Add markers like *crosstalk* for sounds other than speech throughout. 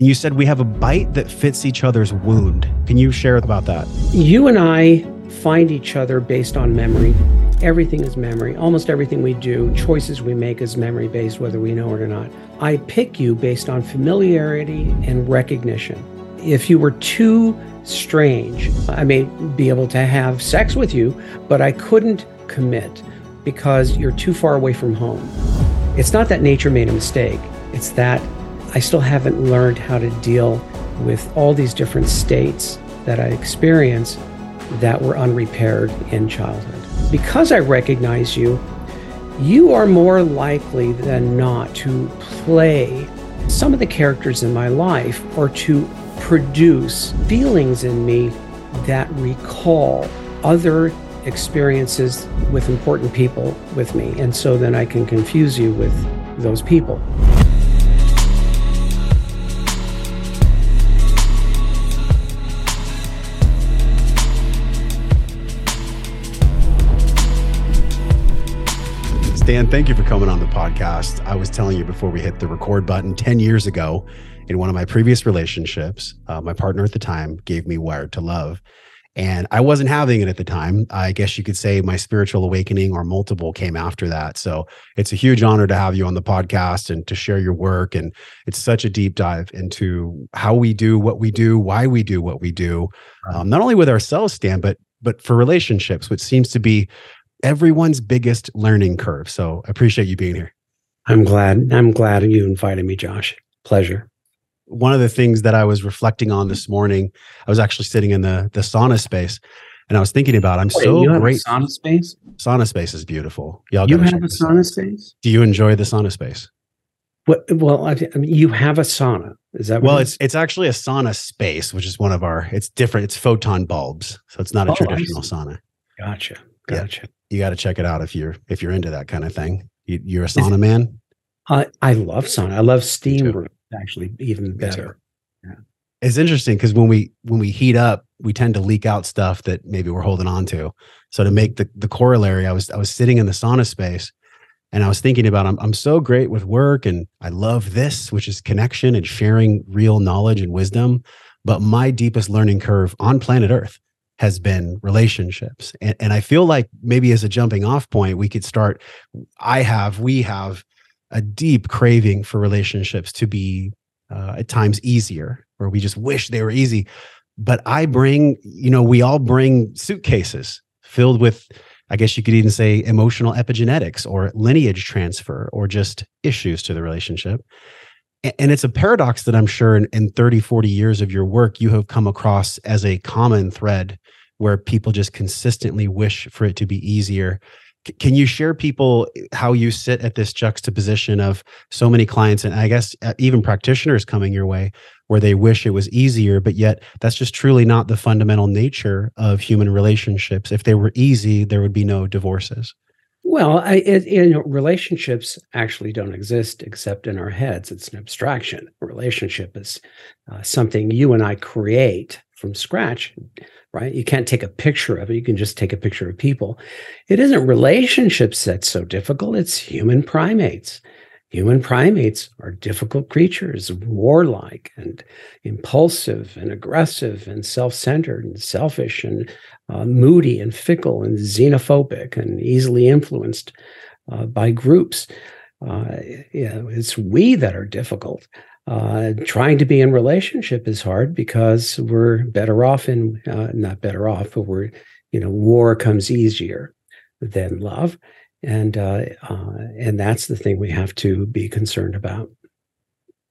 You said we have a bite that fits each other's wound. Can you share about that? You and I find each other based on memory. Everything is memory. Almost everything we do, choices we make is memory based, whether we know it or not. I pick you based on familiarity and recognition. If you were too strange, I may be able to have sex with you, but I couldn't commit because you're too far away from home. It's not that nature made a mistake, it's that I still haven't learned how to deal with all these different states that I experience that were unrepaired in childhood. Because I recognize you, you are more likely than not to play some of the characters in my life or to produce feelings in me that recall other experiences with important people with me. And so then I can confuse you with those people. Stan, thank you for coming on the podcast. I was telling you before we hit the record button 10 years ago in one of my previous relationships, uh, my partner at the time gave me Wired to Love. And I wasn't having it at the time. I guess you could say my spiritual awakening or multiple came after that. So it's a huge honor to have you on the podcast and to share your work. And it's such a deep dive into how we do what we do, why we do what we do, um, not only with ourselves, Stan, but but for relationships, which seems to be everyone's biggest learning curve. So I appreciate you being here. I'm glad. I'm glad you invited me, Josh. Pleasure. One of the things that I was reflecting on mm-hmm. this morning, I was actually sitting in the the sauna space, and I was thinking about I'm Wait, so you have great. A sauna space. Sauna space is beautiful. Y'all you have a sauna space. Do you enjoy the sauna space? What, well, I mean, you have a sauna. Is that well? It's it's actually a sauna space, which is one of our. It's different. It's photon bulbs, so it's not a oh, traditional sauna. Gotcha. Gotcha. Yeah you got to check it out if you're if you're into that kind of thing. You, are a sauna man. I I love sauna. I love steam room. Actually, even better. Yeah. It's interesting because when we when we heat up, we tend to leak out stuff that maybe we're holding on to. So to make the the corollary, I was I was sitting in the sauna space, and I was thinking about I'm I'm so great with work, and I love this, which is connection and sharing real knowledge and wisdom. But my deepest learning curve on planet Earth has been relationships. And, and I feel like maybe as a jumping off point, we could start. I have, we have a deep craving for relationships to be uh, at times easier, where we just wish they were easy. But I bring, you know, we all bring suitcases filled with, I guess you could even say emotional epigenetics or lineage transfer or just issues to the relationship. And it's a paradox that I'm sure in, in 30, 40 years of your work, you have come across as a common thread where people just consistently wish for it to be easier. Can you share people how you sit at this juxtaposition of so many clients and I guess even practitioners coming your way where they wish it was easier, but yet that's just truly not the fundamental nature of human relationships. If they were easy, there would be no divorces. Well, I, it, you know, relationships actually don't exist except in our heads. It's an abstraction. A relationship is uh, something you and I create from scratch right? You can't take a picture of it. You can just take a picture of people. It isn't relationships that's so difficult, it's human primates. Human primates are difficult creatures, warlike and impulsive and aggressive and self centered and selfish and uh, moody and fickle and xenophobic and easily influenced uh, by groups. Uh, you know, it's we that are difficult. Uh, trying to be in relationship is hard because we're better off in uh, not better off, but we're you know war comes easier than love, and uh, uh, and that's the thing we have to be concerned about.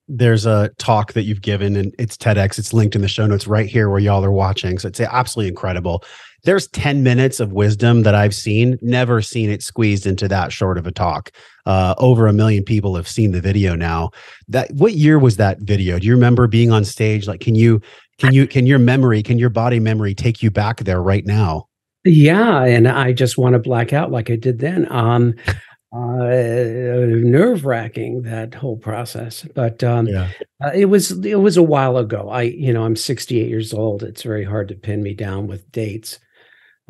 There's a talk that you've given, and it's TEDx. It's linked in the show notes right here where y'all are watching. So it's absolutely incredible there's 10 minutes of wisdom that I've seen, never seen it squeezed into that short of a talk. Uh, over a million people have seen the video now. That what year was that video? Do you remember being on stage? Like, can you, can you, can your memory, can your body memory take you back there right now? Yeah, and I just want to black out like I did then. Um, uh, nerve wracking that whole process, but um, yeah. uh, it was it was a while ago. I you know I'm 68 years old. It's very hard to pin me down with dates.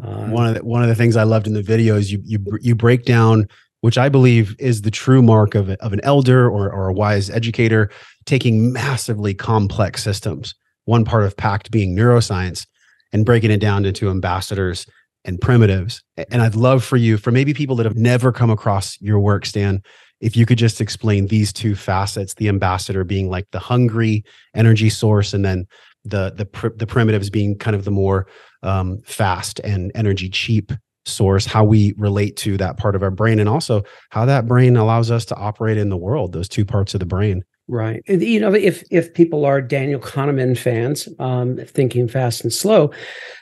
Uh, one of the one of the things I loved in the video is you you you break down which I believe is the true mark of, of an elder or, or a wise educator, taking massively complex systems, one part of PACT being neuroscience, and breaking it down into ambassadors and primitives. And I'd love for you, for maybe people that have never come across your work, Stan, if you could just explain these two facets the ambassador being like the hungry energy source and then the the pr- the primitives being kind of the more um, fast and energy cheap source how we relate to that part of our brain and also how that brain allows us to operate in the world those two parts of the brain right you know if if people are daniel kahneman fans um, thinking fast and slow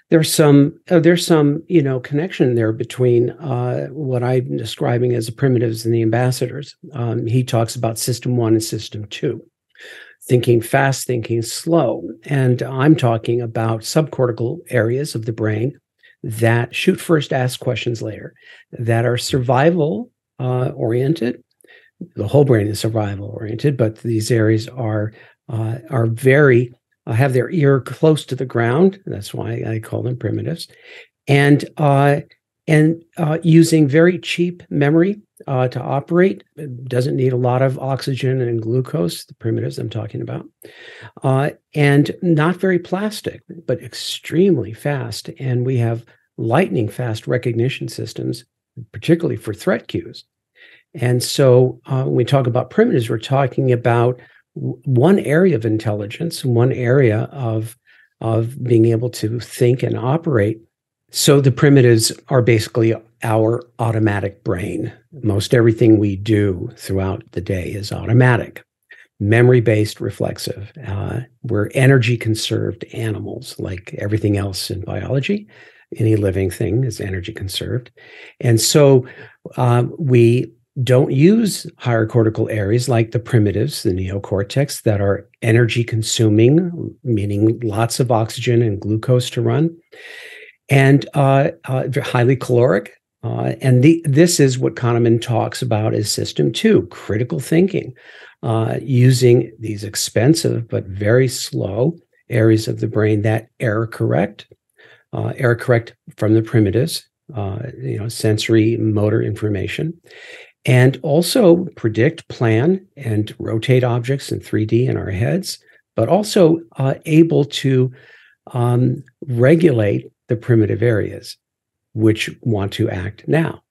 there's some uh, there's some you know connection there between uh, what i'm describing as the primitives and the ambassadors um, he talks about system one and system two thinking fast, thinking slow. And I'm talking about subcortical areas of the brain that shoot first, ask questions later, that are survival uh, oriented. The whole brain is survival oriented, but these areas are uh, are very uh, have their ear close to the ground. That's why I call them primitives, and uh, and uh, using very cheap memory uh, to operate. It doesn't need a lot of oxygen and glucose, the primitives I'm talking about, uh, and not very plastic, but extremely fast. And we have lightning fast recognition systems, particularly for threat cues. And so uh, when we talk about primitives, we're talking about one area of intelligence, one area of of being able to think and operate so the primitives are basically our automatic brain. Most everything we do throughout the day is automatic, memory based, reflexive. Uh, we're energy conserved animals, like everything else in biology. Any living thing is energy conserved. And so uh, we don't use higher cortical areas like the primitives, the neocortex, that are energy consuming, meaning lots of oxygen and glucose to run and uh, uh, highly caloric. Uh, and the, this is what Kahneman talks about as system two critical thinking, uh, using these expensive but very slow areas of the brain that error correct, uh, error correct from the primitives, uh, you know, sensory motor information, and also predict, plan, and rotate objects in 3D in our heads, but also able to um, regulate the primitive areas, which want to act now.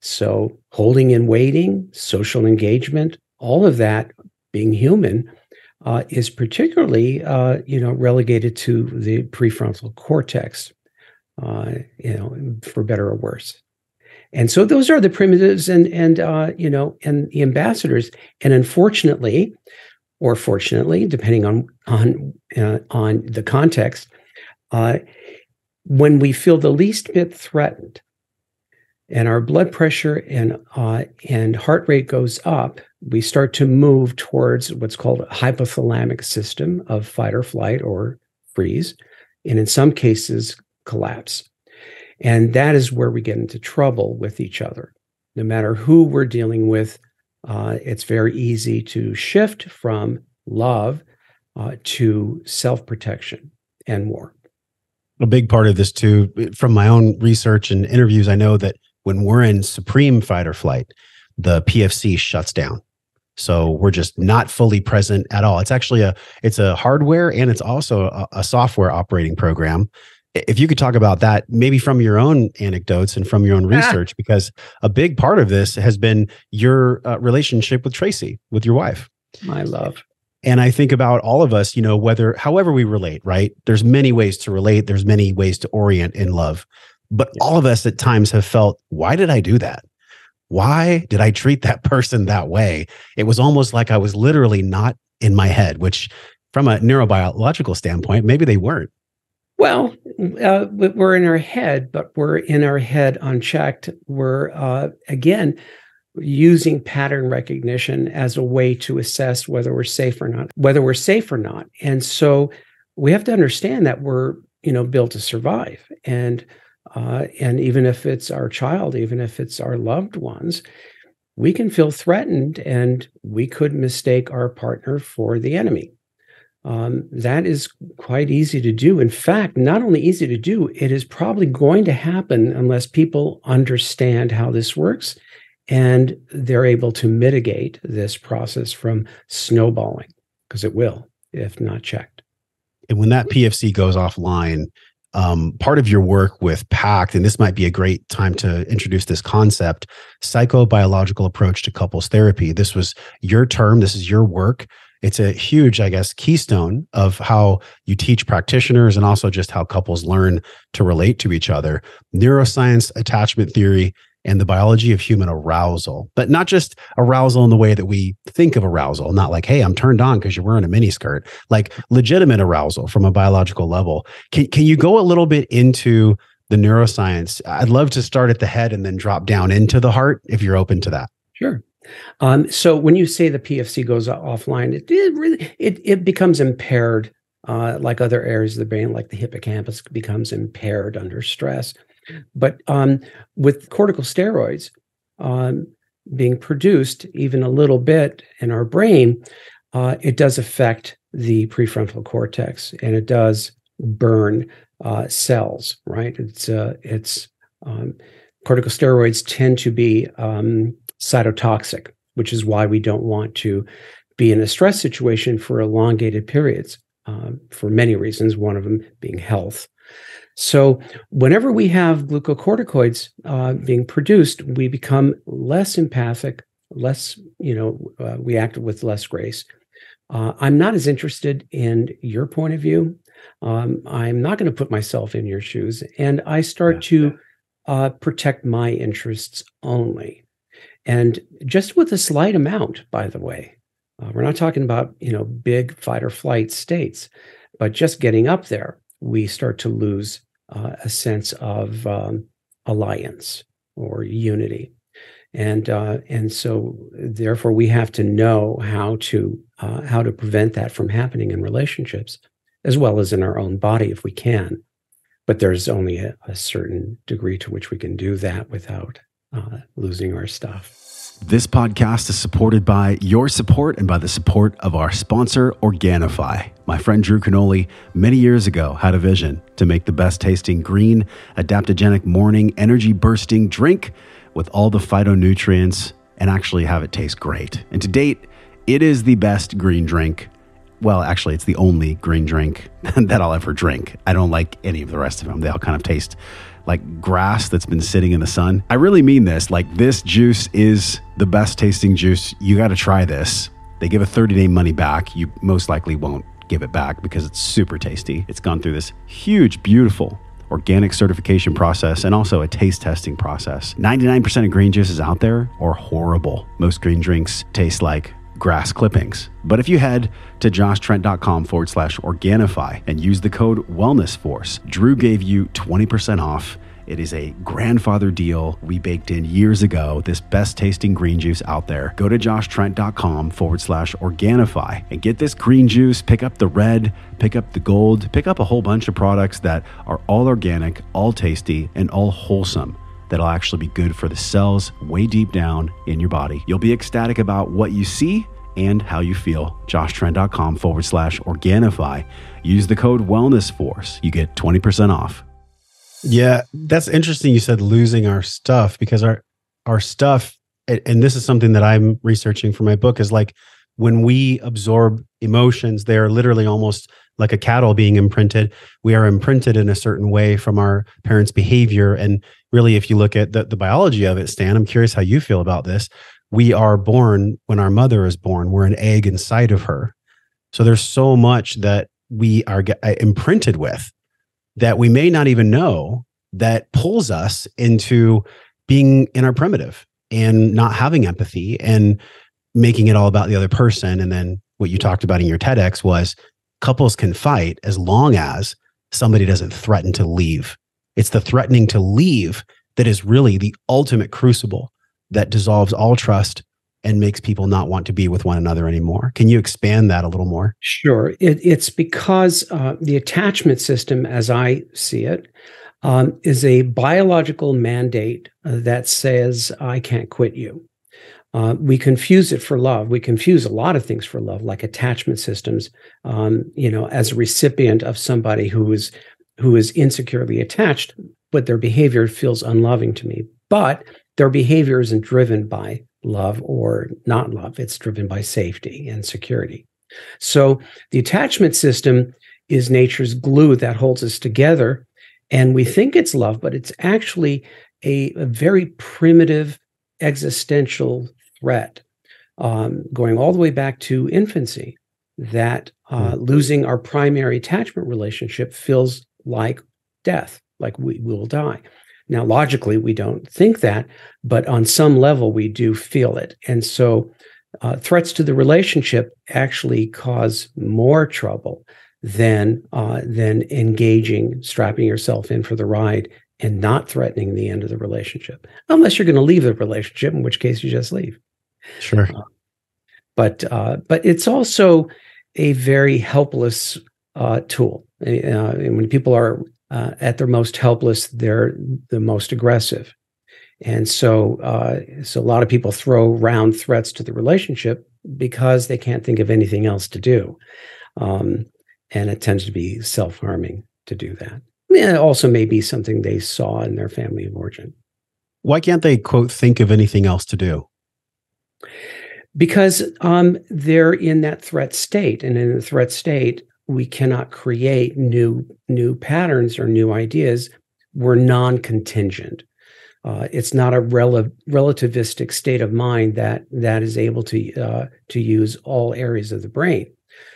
So, holding and waiting, social engagement, all of that, being human, uh, is particularly, uh, you know, relegated to the prefrontal cortex, uh, you know, for better or worse. And so those are the primitives and and uh, you know and the ambassadors. And unfortunately, or fortunately, depending on on uh, on the context, uh, when we feel the least bit threatened and our blood pressure and uh, and heart rate goes up, we start to move towards what's called a hypothalamic system of fight or flight or freeze, and in some cases collapse. And that is where we get into trouble with each other. No matter who we're dealing with, uh, it's very easy to shift from love uh, to self protection and war. A big part of this too from my own research and interviews i know that when we're in supreme fight or flight the pfc shuts down. So we're just not fully present at all. It's actually a it's a hardware and it's also a, a software operating program if you could talk about that maybe from your own anecdotes and from your own *laughs* research because a big part of this has been your uh, relationship with tracey with your wife my love and I think about all of us, you know, whether however we relate, right? There's many ways to relate, there's many ways to orient in love. But yeah. all of us at times have felt, why did I do that? Why did I treat that *laughs* person that way? It was almost like I was literally not in my head, which from a neurobiological standpoint, maybe they weren't. Well, uh, we're in our head, but we're in our head unchecked. We're, uh, again, using pattern recognition as a way to assess whether we're safe or not, whether we're safe or not. And so we have to understand that we're, you know, built to survive. And uh, and even if it's our child, even if it's our loved ones, we can feel threatened and we could mistake our partner for the enemy. Um, that is quite easy to do. In fact, not only easy to do, it is probably going to happen unless people understand how this works And they're able to mitigate this process from snowballing because it will if not checked. And when that PFC goes offline, um, part of your work with PACT, and this might be a great time to introduce this concept psychobiological approach to couples therapy. This was your term, this is your work. It's a huge, I guess, keystone of how you teach practitioners and also just how couples learn to relate to each other. Neuroscience, attachment theory, and the biology of human arousal, but not just arousal in the way that we think of arousal, not like, hey, I'm turned on because you're wearing a miniskirt, like legitimate arousal from a biological level. Can, can you go a little bit into the neuroscience? I'd love to start at the head and then drop down into the heart if you're open to that. Sure. Um, so when you say the PFC goes offline, it, it really it, it becomes impaired, uh, like other areas of the brain, like the hippocampus becomes impaired under stress. But um, with corticosteroids um, being produced even a little bit in our brain, uh, it does affect the prefrontal cortex and it does burn uh, cells. Right? It's uh, it's um, corticosteroids tend to be um, cytotoxic, which is why we don't want to be in a stress situation for elongated periods. Um, for many reasons, one of them being health. So, whenever we have glucocorticoids uh, being produced, we become less empathic, less, you know, uh, we act with less grace. Uh, I'm not as interested in your point of view. Um, I'm not going to put myself in your shoes, and I start yeah. to uh, protect my interests only, and just with a slight amount. By the way, uh, we're not talking about you know big fight or flight states, but just getting up there we start to lose uh, a sense of um, alliance or unity. And uh, and so therefore we have to know how to uh, how to prevent that from happening in relationships, as well as in our own body if we can. But there's only a, a certain degree to which we can do that without uh, losing our stuff. This podcast is supported by your support and by the support of our sponsor, Organifi. My friend Drew Canole, many years ago had a vision to make the best tasting green, adaptogenic morning, energy bursting drink with all the phytonutrients and actually have it taste great. And to date, it is the best green drink. Well, actually, it's the only green drink *laughs* that I'll ever drink. I don't like any of the rest of them. They all kind of taste like grass that's been sitting in the sun. I really mean this. Like, this juice is the best tasting juice. You got to try this. They give a 30 day money back. You most likely won't give it back because it's super tasty. It's gone through this huge, beautiful organic certification process and also a taste testing process. 99% of green juices out there are horrible. Most green drinks taste like grass clippings. But if you head to joshtrent.com forward slash Organifi and use the code Wellness Force, Drew gave you 20% off. It is a grandfather deal we baked in years ago, this best tasting green juice out there. Go to joshtrent.com forward slash Organifi and get this green juice. Pick up the red, pick up the gold, pick up a whole bunch of products that are all organic, all tasty, and all wholesome that'll actually be good for the cells way deep down in your body. You'll be ecstatic about what you see and how you feel. JoshTrent.com forward slash Organifi. Use the code Wellness Force. You get 20% off. Yeah, that's interesting. You said losing our stuff because our our stuff, and this is something that I'm researching for my book, is like when we absorb emotions, they are literally almost like a cattle being imprinted. We are imprinted in a certain way from our parents' behavior. And really, if you look at the, the biology of it, Stan, I'm curious how you feel about this we are born when our mother is born. We're an egg inside of her. So there's so much that we are uh, imprinted with that we may not even know that pulls us into being in our primitive and not having empathy and making it all about the other person. And then what you talked about in your TEDx was couples can fight as long as somebody doesn't threaten to leave. It's the threatening to leave that is really the ultimate crucible that dissolves all trust and makes people not want to be with one another anymore. Can you expand that a little more? Sure. It, it's because uh, the attachment system, as I see it, um, is a biological mandate uh, that says, I can't quit you. Uh, we confuse it for love. We confuse a lot of things for love, like attachment systems. Um, you know, as a recipient of somebody who is who is insecurely attached, but their behavior feels unloving to me. But their behavior isn't driven by love or not love, it's driven by safety and security. So the attachment system is nature's glue that holds us together. And we think it's love, but it's actually a, a very primitive existential threat um, going all the way back to infancy that uh, hmm. losing our primary attachment relationship feels like death, like we will die. Now, logically, we don't think that, but on some level, we do feel it. And so, uh, threats to the relationship actually cause more trouble than uh, than engaging, strapping yourself in for the ride, and not threatening the end of the relationship, unless you're going to leave the relationship, in which case you just leave. Sure. Uh, but uh, but it's also a very helpless uh, tool. Uh, and when people are uh, at their most helpless, they're the most aggressive. And so, uh, so a lot of people throw round threats to the relationship because they can't think of anything else to do. Um, and it tends to be self harming to do that. And It also may be something they saw in their family of origin. Why can't they, quote, think of anything else to do? Because um, they're in that threat state. And in the threat state, we cannot create new new patterns or new ideas. We're non-contingent. Uh, it's not a rel- relativistic state of mind that that is able to uh, to use all areas of the brain.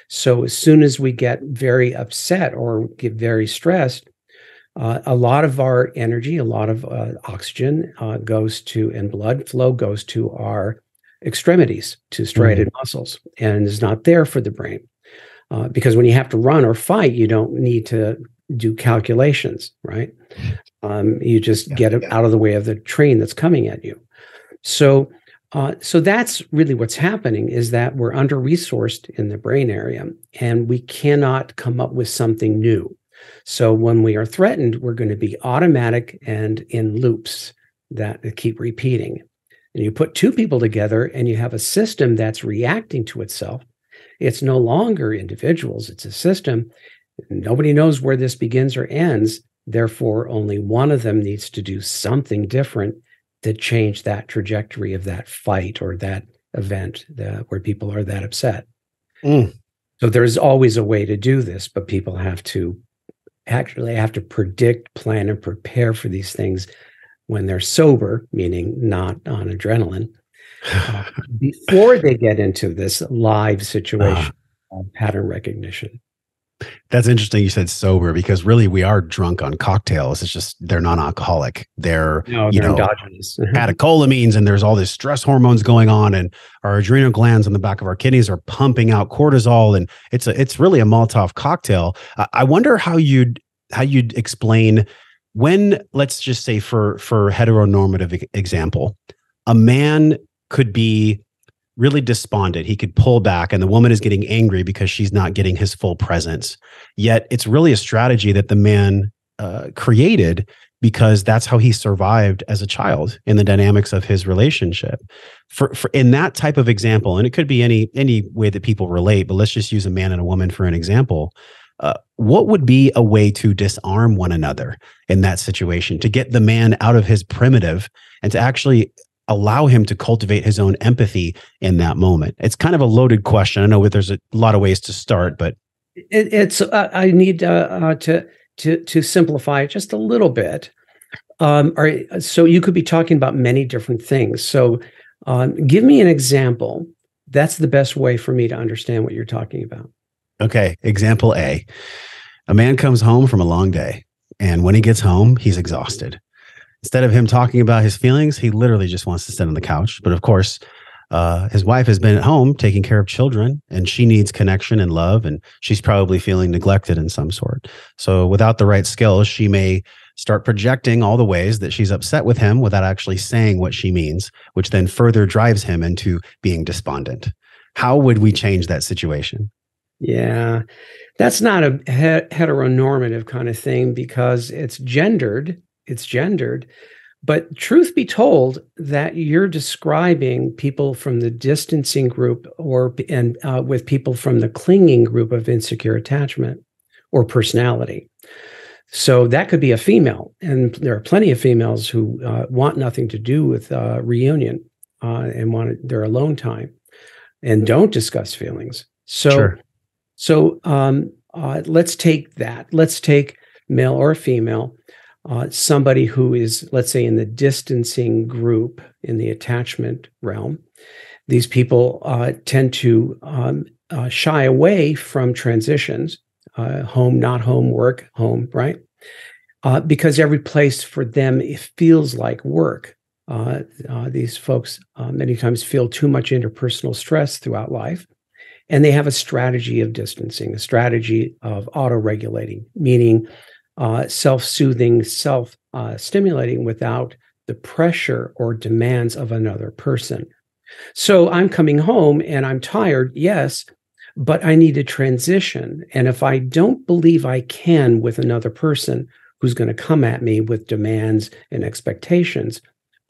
So as soon as we get very upset or get very stressed, uh, a lot of our energy, a lot of uh, oxygen uh, goes to, and blood flow goes to our extremities, to striated mm-hmm. muscles, and is not there for the brain. Uh, because when you have to run or fight, you don't need to do calculations, right? Um, you just yeah, get yeah. out of the way of the train that's coming at you. So, uh, so that's really what's happening is that we're under resourced in the brain area, and we cannot come up with something new. So when we are threatened, we're going to be automatic and in loops that keep repeating. And you put two people together, and you have a system that's reacting to itself it's no longer individuals, it's a system. Nobody knows where this begins or ends. Therefore, only one of them needs to do something different to change that trajectory of that fight or that event where people are that upset. Mm. So there's always a way to do this, but people have to actually have to predict, plan, and prepare for these things when they're sober, meaning not on adrenaline, *laughs* before they get into this live situation uh, pattern recognition. That's interesting. You said sober because really we are drunk on cocktails. It's just they're non-alcoholic. They're, no, you know endogenous *laughs* catecholamines, and there's all this stress hormones going on, and our adrenal glands on the back of our kidneys are pumping out cortisol, and it's a it's really a Molotov cocktail. I, I wonder how you'd how you'd explain when let's just say for for heteronormative example, a man could be really despondent. He could pull back, and the woman is getting angry because she's not getting his full presence. Yet it's really a strategy that the man uh, created because that's how he survived as a child in the dynamics of his relationship. For, for in that type of example, and it could be any any way that people relate, but let's just use a man and a woman for an example. Uh, what would be a way to disarm one another in that situation to get the man out of his primitive and to actually allow him to cultivate his own empathy in that moment? It's kind of a loaded question. I know there's a lot of ways to start, but it, it's uh, I need uh, uh, to to to simplify it just a little bit. Um, all right, so you could be talking about many different things. So, um, give me an example. That's the best way for me to understand what you're talking about. Okay, example A. A man comes home from a long day, and when he gets home, he's exhausted instead of him talking about his feelings, he literally just wants to sit on the couch. But of course, uh, his wife has been at home taking care of children and she needs connection and love and she's probably feeling neglected in some sort. So without the right skills she may start projecting all the ways that she's upset with him without actually saying what she means which then further drives him into being despondent. How would we change that situation? Yeah. That's not a heteronormative kind of thing because it's gendered it's gendered. But truth be told, that you're describing people from the distancing group or and uh, with people from the clinging group of insecure attachment or personality. So that could be a female, and there are plenty of females who uh, want nothing to do with uh, reunion uh, and want their alone time, and don't discuss feelings. So, sure. so um, uh, let's take that. Let's take male or female, uh, somebody who is, let's say, in the distancing group in the attachment realm. These people uh, tend to um, shy away from transitions uh, home, not home, work, home, right? Uh, because every place for them it feels like work. Uh, uh these folks uh, many times feel too much interpersonal stress throughout life, and they have a strategy of distancing, a strategy of auto-regulating, meaning uh, self-soothing, self-stimulating without the pressure or demands of another person. So I'm coming home and I'm tired, yes, but I need to transition. And if I don't believe I can with another person who's going to come at me with demands and expectations,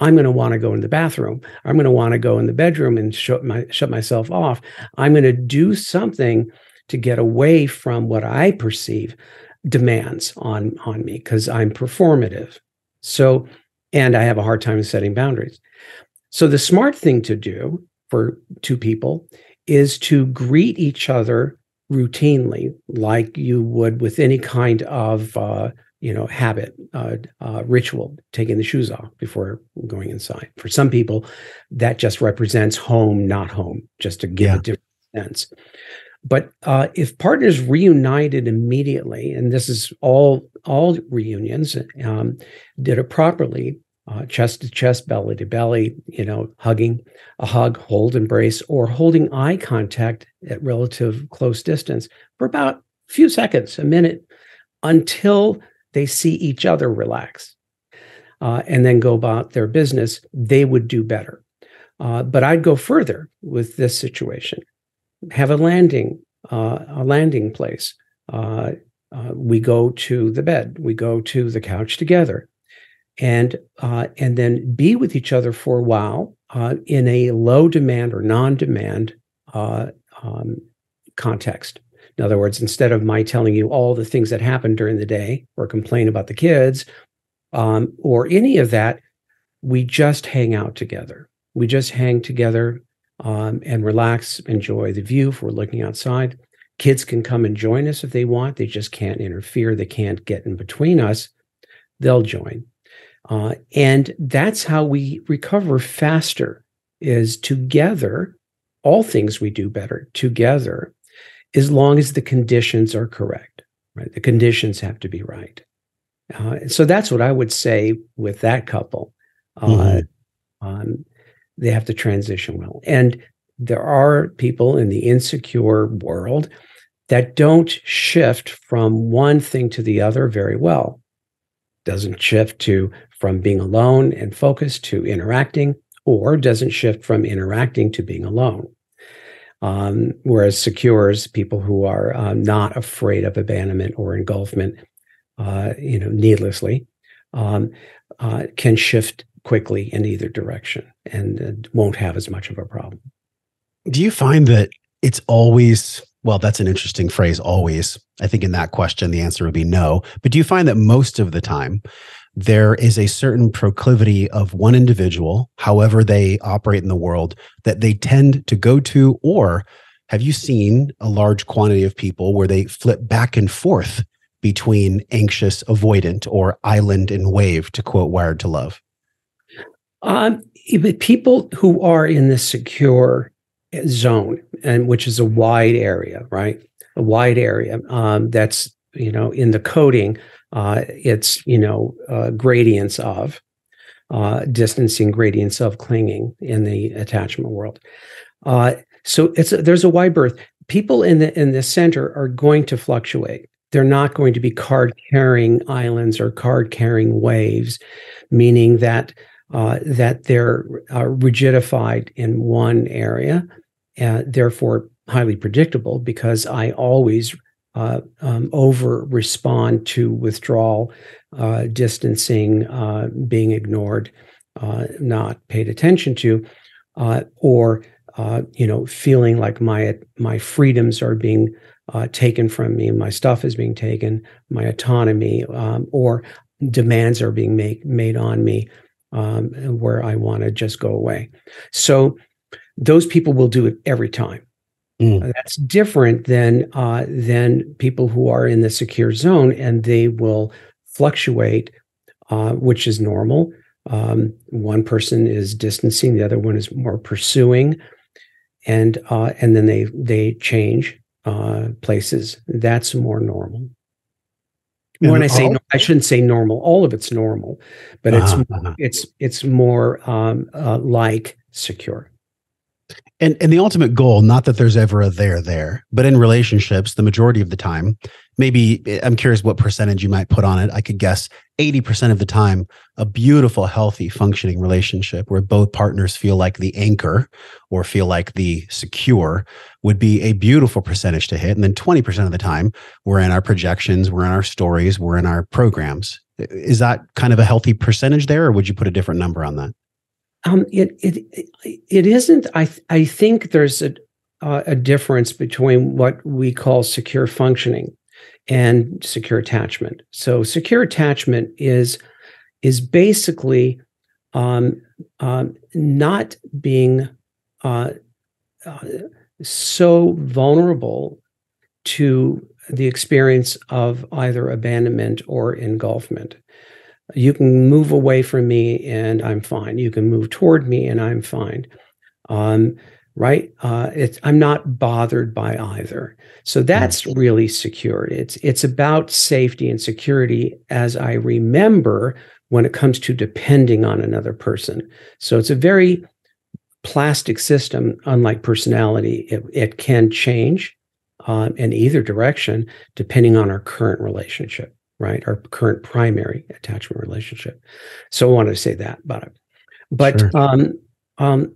I'm going to want to go in the bathroom. I'm going to want to go in the bedroom and shut my shut myself off. I'm going to do something to get away from what I perceive demands on on me because I'm performative. So, and I have a hard time setting boundaries. So the smart thing to do for two people is to greet each other routinely, like you would with any kind of uh, you know habit, uh, uh, ritual, taking the shoes off before going inside. For some people, that just represents home, not home, just to give yeah. a different sense. But uh, if partners reunited immediately, and this is all all reunions, um, did it properly, uh, chest to chest, belly to belly, you know, hugging, a hug, hold, embrace, or holding eye contact at relative close distance for about a few seconds, a minute, until they see each other relax uh, and then go about their business, they would do better. Uh, but I'd go further with this situation. Have a landing, uh, a landing place. Uh, uh, we go to the bed. We go to the couch together and uh, and then be with each other for a while uh, in a low demand or non-demand um, context. In other words, instead of my telling you all the things that happened during the day or complain about the kids um, or any of that, we just hang out together. We just hang together um, and relax, enjoy the view if we're looking outside. Kids can come and join us if they want. They just can't interfere. They can't get in between us. They'll join. Uh, and that's how we recover faster is together all things we do better together as long as the conditions are correct right the conditions have to be right uh, so that's what i would say with that couple uh, mm-hmm. um, they have to transition well and there are people in the insecure world that don't shift from one thing to the other very well doesn't shift to from being alone and focused to interacting, or doesn't shift from interacting to being alone. Um, whereas secures, people who are uh, not afraid of abandonment or engulfment, uh, you know, needlessly, um, uh, can shift quickly in either direction and uh, won't have as much of a problem. Do you find that it's always well, that's an interesting phrase, always. I think in that question, the answer would be no. But do you find that most of the time there is a certain proclivity of one individual, however they operate in the world, that they tend to go to? Or have you seen a large quantity of people where they flip back and forth between anxious, avoidant, or island and wave, to quote Wired to Love? Um, people who are in the secure zone, and which is a wide area, right? A wide area um, that's you know in the coding uh, it's you know uh, gradients of uh, distancing gradients of clinging in the attachment world. Uh, so it's a, there's a wide berth. People in the in the center are going to fluctuate. They're not going to be card carrying islands or card carrying waves, meaning that uh, that they're uh, rigidified in one area, and therefore highly predictable because I always uh, um, over respond to withdrawal, uh, distancing, uh, being ignored, uh, not paid attention to, uh, or uh, you know feeling like my my freedoms are being uh, taken from me, my stuff is being taken, my autonomy, um, or demands are being make, made on me um, where I want to just go away. So those people will do it every time. Mm. That's different than uh, than people who are in the secure zone, and they will fluctuate, uh, which is normal. Um, one person is distancing, the other one is more pursuing, and uh, and then they they change uh, places. That's more normal. When I say no, I shouldn't say normal. All of it's normal, but it's uh-huh. it's it's more um, uh, like secure. And and the ultimate goal, not that there's ever a there there, but in relationships, the majority of the time, maybe I'm curious what percentage you might put on it. I could guess 80% of the time, a beautiful, healthy, functioning relationship where both partners feel like the anchor or feel like the secure would be a beautiful percentage to hit. And then 20% of the time, we're in our projections, we're in our stories, we're in our programs. Is that kind of a healthy percentage there, or would you put a different number on that? Um, it it it isn't. I I think there's a uh, a difference between what we call secure functioning and secure attachment. So secure attachment is is basically um, um, not being uh, uh, so vulnerable to the experience of either abandonment or engulfment you can move away from me and I'm fine. You can move toward me and I'm fine. Um, right? Uh, it's I'm not bothered by either. So that's really secure. It's it's about safety and security as I remember when it comes to depending on another person. So it's a very plastic system, unlike personality. It, it can change um, in either direction depending on our current relationship right? Our current primary attachment relationship. So I wanted to say that about it. But sure. um, um,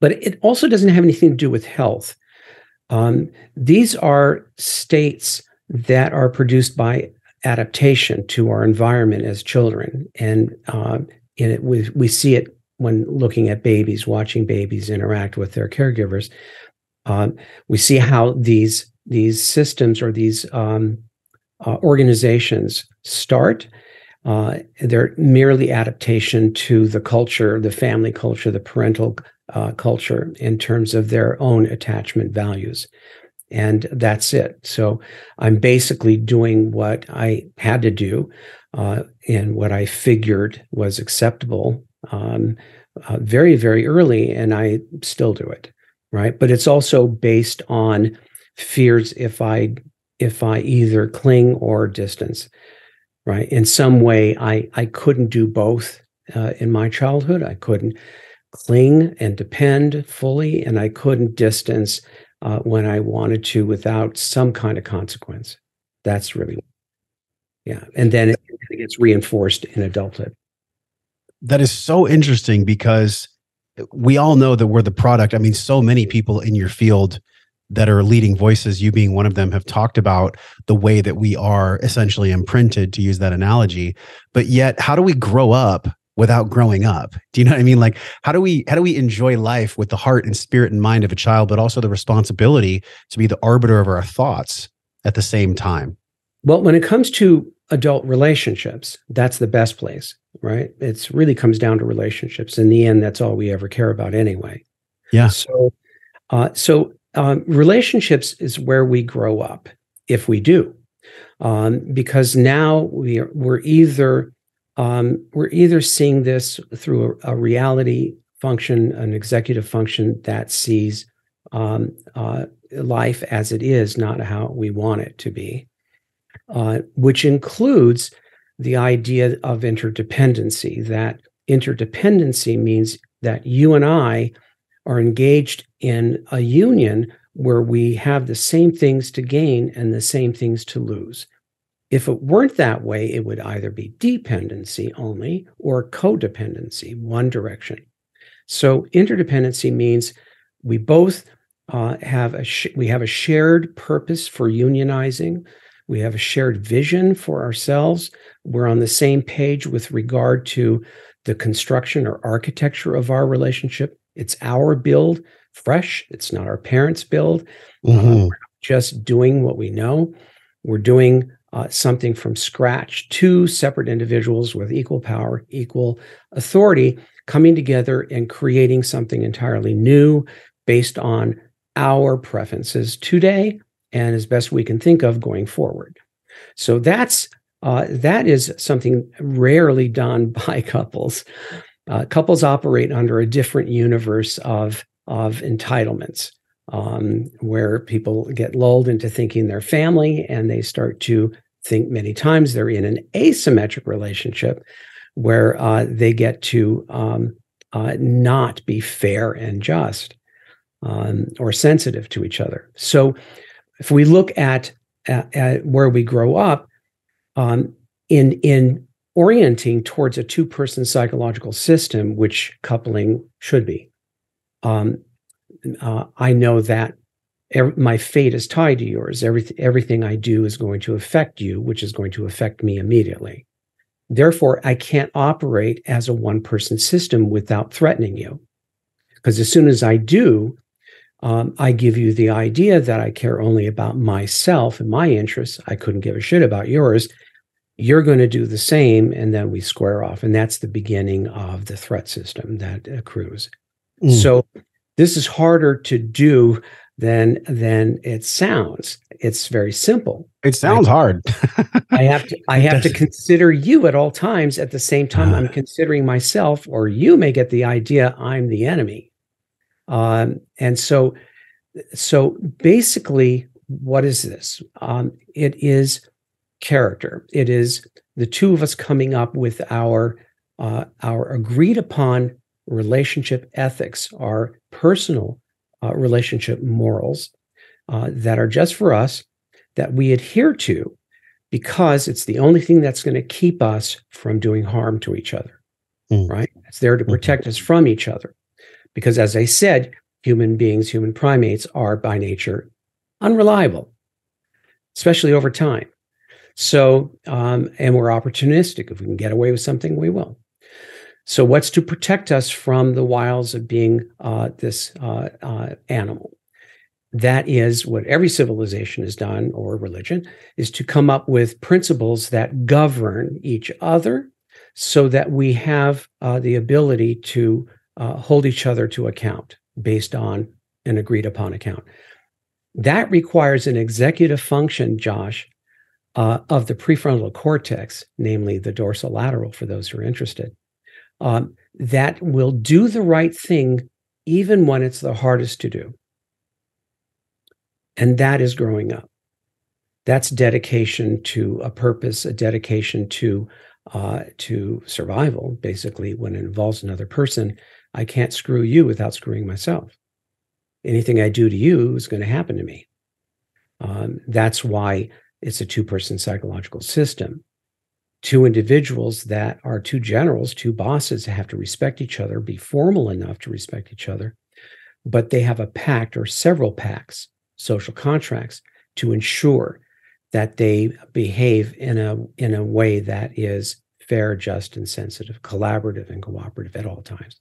but it also doesn't have anything to do with health. Um, these are states that are produced by adaptation to our environment as children, and uh, it, we we see it when looking at babies, watching babies interact with their caregivers. Um, we see how these these systems or these um, uh, organizations start. Uh, they're merely adaptation to the culture, the family culture, the parental uh, culture in terms of their own attachment values. And that's it. So I'm basically doing what I had to do uh, and what I figured was acceptable um, uh, very, very early, and I still do it. Right. But it's also based on fears if I if I either cling or distance, right? In some way, I, I couldn't do both uh, in my childhood. I couldn't cling and depend fully, and I couldn't distance uh, when I wanted to without some kind of consequence. That's really, yeah. And then it, it gets reinforced in adulthood. That is so interesting because we all know that we're the product. I mean, so many people in your field that are leading voices, you being one of them, have talked about the way that we are essentially imprinted, to use that analogy. But yet, how do we grow up without growing up? Do you know what I mean? Like, how do we how do we enjoy life with the heart and spirit and mind of a child, but also the responsibility to be the arbiter of our thoughts at the same time? Well, when it comes to adult relationships, that's the best place, right? It's really comes down to relationships. In the end, that's all we ever care about anyway. Yeah. So, uh, so um, relationships is where we grow up, if we do, um, because now we are, we're either um, we're either seeing this through a, a, reality function, an executive function that sees um, uh, life as it is, not how we want it to be, uh, which includes the idea of interdependency. That interdependency means that you and I are engaged in a union where we have the same things to gain and the same things to lose. If it weren't that way, it would either be dependency only or codependency, one direction. So interdependency means we both uh, have a sh- we have a shared purpose for unionizing. We have a shared vision for ourselves. We're on the same page with regard to the construction or architecture of our relationship. It's our build, fresh. It's not our parents' build. Uh, mm-hmm. Uh, just doing what we know. We're doing uh, something from scratch. Two separate individuals with equal power, equal authority, coming together and creating something entirely new based on our preferences today and as best we can think of going forward. So that's uh, that is something rarely done *laughs* by couples. Uh, couples operate under a different universe of of entitlements, um, where people get lulled into thinking they're family, and they start to think many times they're in an asymmetric relationship, where uh, they get to um, uh, not be fair and just um, or sensitive to each other. So, if we look at, at, at where we grow up, um, in in orienting towards a two person psychological system, which coupling should be, um, uh, I know that every, my fate is tied to yours. Everything everything I do is going to affect you, which is going to affect me immediately. Therefore, I can't operate as a one person system without threatening you. Because as soon as I do, um, I give you the idea that I care only about myself and my interests. I couldn't give a shit about yours. You're going to do the same, and then we square off. And that's the beginning of the threat system that accrues. Mm. So this is harder to do than than it sounds. It's very simple. It sounds I, hard. I have to I have to consider you at all times. At the same time, I'm considering myself, or you may get the idea I'm the enemy. Um, and so, so basically, what is this? Um, it is character. It is the two of us coming up with our uh, our agreed upon relationship ethics, our personal uh, relationship morals uh, that are just for us, that we adhere to, because it's the only thing that's going to keep us from doing harm to each other. Mm. Right? It's there to mm-hmm. protect mm-hmm. us from each other. Because as I said, human beings, human primates are by nature unreliable, especially over time. So, um, and we're opportunistic. If we can get away with something, we will. So, what's to protect us from the wiles of being uh, this uh, uh, animal? That is what every civilization has done, or religion, is to come up with principles that govern each other so that we have uh, the ability to uh, hold each other to account based on an agreed upon account. That requires an executive function, Josh, uh, of the prefrontal cortex, namely the dorsolateral, for those who are interested, um, that will do the right thing even when it's the hardest to do. And that is growing up. That's dedication to a purpose, a dedication to uh, to survival. Basically, when it involves another person, I can't screw you without screwing myself. Anything I do to you is going to happen to me. Um, that's why it's a two person psychological system. Two individuals that are two generals, two bosses have to respect each other, be formal enough to respect each other, but they have a pact or several pacts, social contracts, to ensure that they behave in a in a way that is fair, just, and sensitive, collaborative, and cooperative at all times.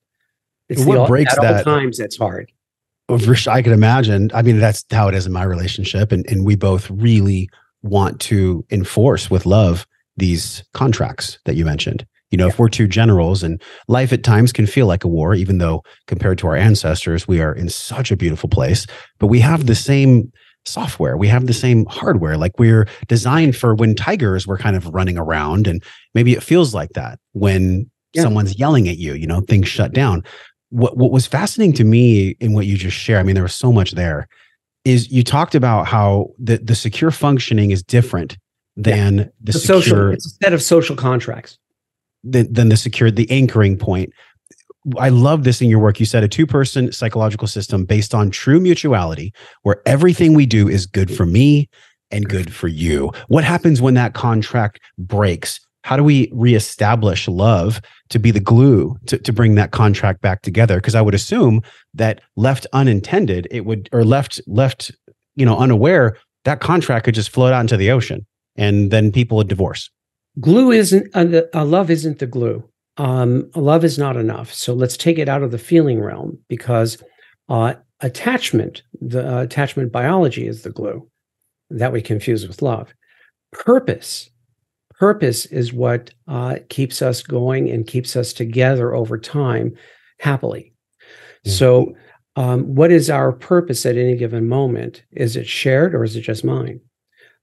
It's what the, breaks at that? all times that's hard. I can imagine. I mean, that's how it is in my relationship, and and we both really want to enforce with love these contracts that you mentioned. You know, yeah. if we're two generals and life at times can feel like a war, even though compared to our ancestors, we are in such a beautiful place, but we have the same software. We have the same hardware. Like we're designed for when tigers were kind of running around. And maybe it feels like that when yeah. someone's yelling at you, you know, things shut down what what was fascinating to me in what you just shared, I mean, there was so much there, is you talked about how the the secure functioning is different than yeah. the, the secure, social. It's a set of social contracts. Than, than the secure, the anchoring point. I love this in your work. You said a two person psychological system based on true mutuality, where everything we do is good for me and good for you. What happens when that contract breaks? how do we reestablish love to be the glue to, to bring that contract back together because i would assume that left unintended it would or left left you know unaware that contract could just float out into the ocean and then people would divorce glue isn't uh, uh, love isn't the glue um, love is not enough so let's take it out of the feeling realm because uh, attachment, the uh, attachment biology is the glue that we confuse with love. Purpose, purpose is what uh, keeps us going and keeps us together over time happily. Mm-hmm. So, um, what is our purpose at any given moment? Is it shared or is it just mine?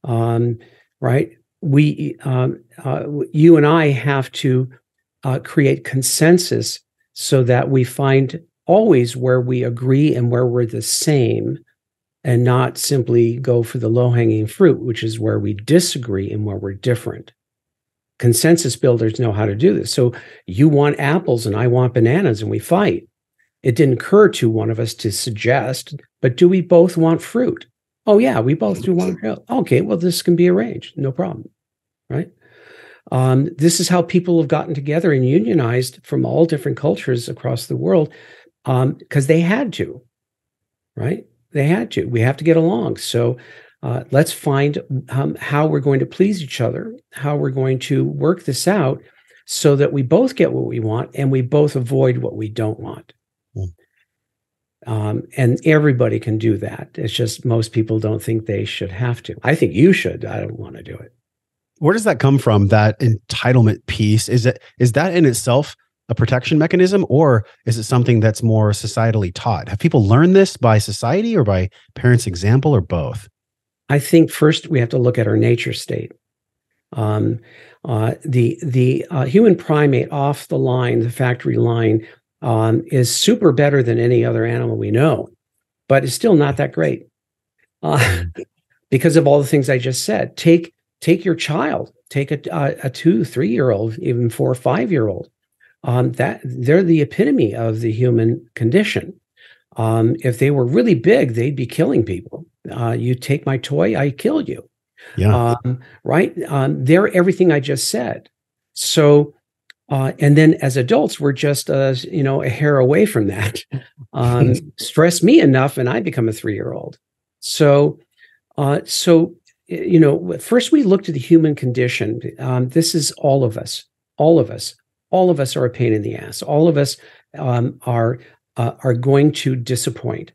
Um, right? We, um, uh, you and I have to uh, create consensus so that we find always where we agree and where we're the same and not simply go for the low hanging fruit, which is where we disagree and where we're different. Consensus builders know how to do this. So you want apples and I want bananas and we fight. It didn't occur to one of us to suggest, but do we both want fruit? Oh, yeah, we both do want fruit. Okay, well, this can be arranged. No problem. Right. Um, this is how people have gotten together and unionized from all different cultures across the world because um, they had to, right? They had to. We have to get along. So uh, let's find um, how we're going to please each other, how we're going to work this out so that we both get what we want and we both avoid what we don't want. Um, and everybody can do that. It's just most people don't think they should have to. I think you should. I don't want to do it. Where does that come from? That entitlement piece is it is that in itself a protection mechanism or is it something that's more societally taught? Have people learned this by society or by parents' example or both? I think first we have to look at our nature state. Um, uh, the the uh, human primate off the line, the factory line, um, is super better than any other animal we know, but it's still not that great uh, *laughs* because of all the things I just said. Take take your child, take a, a, a two, three year old, even four or five year old um, that they're the epitome of the human condition. Um, if they were really big, they'd be killing people. Uh, you take my toy, I kill you. Yeah. Um, right. Um, they're everything I just said. So, uh, and then as adults, we're just uh, you know a hair away from that. *laughs* Um, stress me enough, and I become a three year old. So, uh, so you know, first we looked at the human condition. Um, this is all of us, all of us all of us are a pain in the ass. All of us um, are uh, are going to disappoint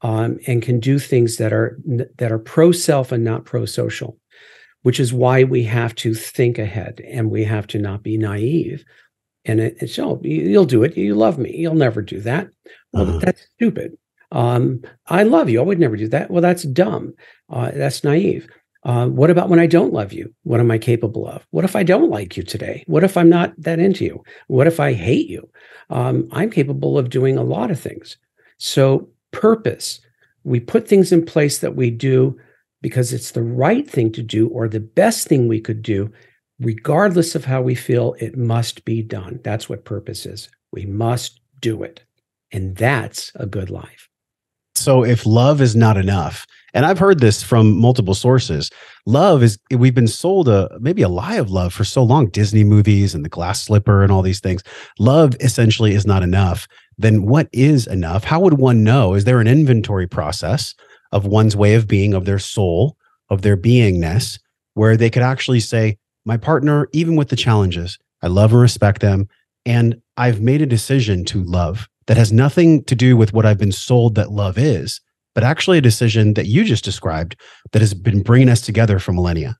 um, and can do things that are that are pro self and not pro social, which is why we have to think ahead and we have to not be naive. And it, it's oh, you'll do it. You love me. You'll never do that. Well, uh-huh. that's stupid. Um, I love you. I would never do that. Well, that's dumb. Uh, that's naive. Uh, what about when I don't love you? What am I capable of? What if I don't like you today? What if I'm not that into you? What if I hate you? Um, I'm capable of doing a lot of things. So, purpose, we put things in place that we do because it's the right thing to do or the best thing we could do, regardless of how we feel, it must be done. That's what purpose is. We must do it. And that's a good life. So, if love is not enough, and I've heard this from multiple sources. Love is we've been sold a maybe a lie of love for so long. Disney movies and the glass slipper and all these things. Love essentially is not enough. Then what is enough? How would one know? Is there an inventory process of one's way of being, of their soul, of their beingness, where they could actually say, my partner, even with the challenges, I love and respect them. And I've made a decision to love that has nothing to do with what I've been sold that love is but actually a decision that you just described that has been bringing us together for millennia.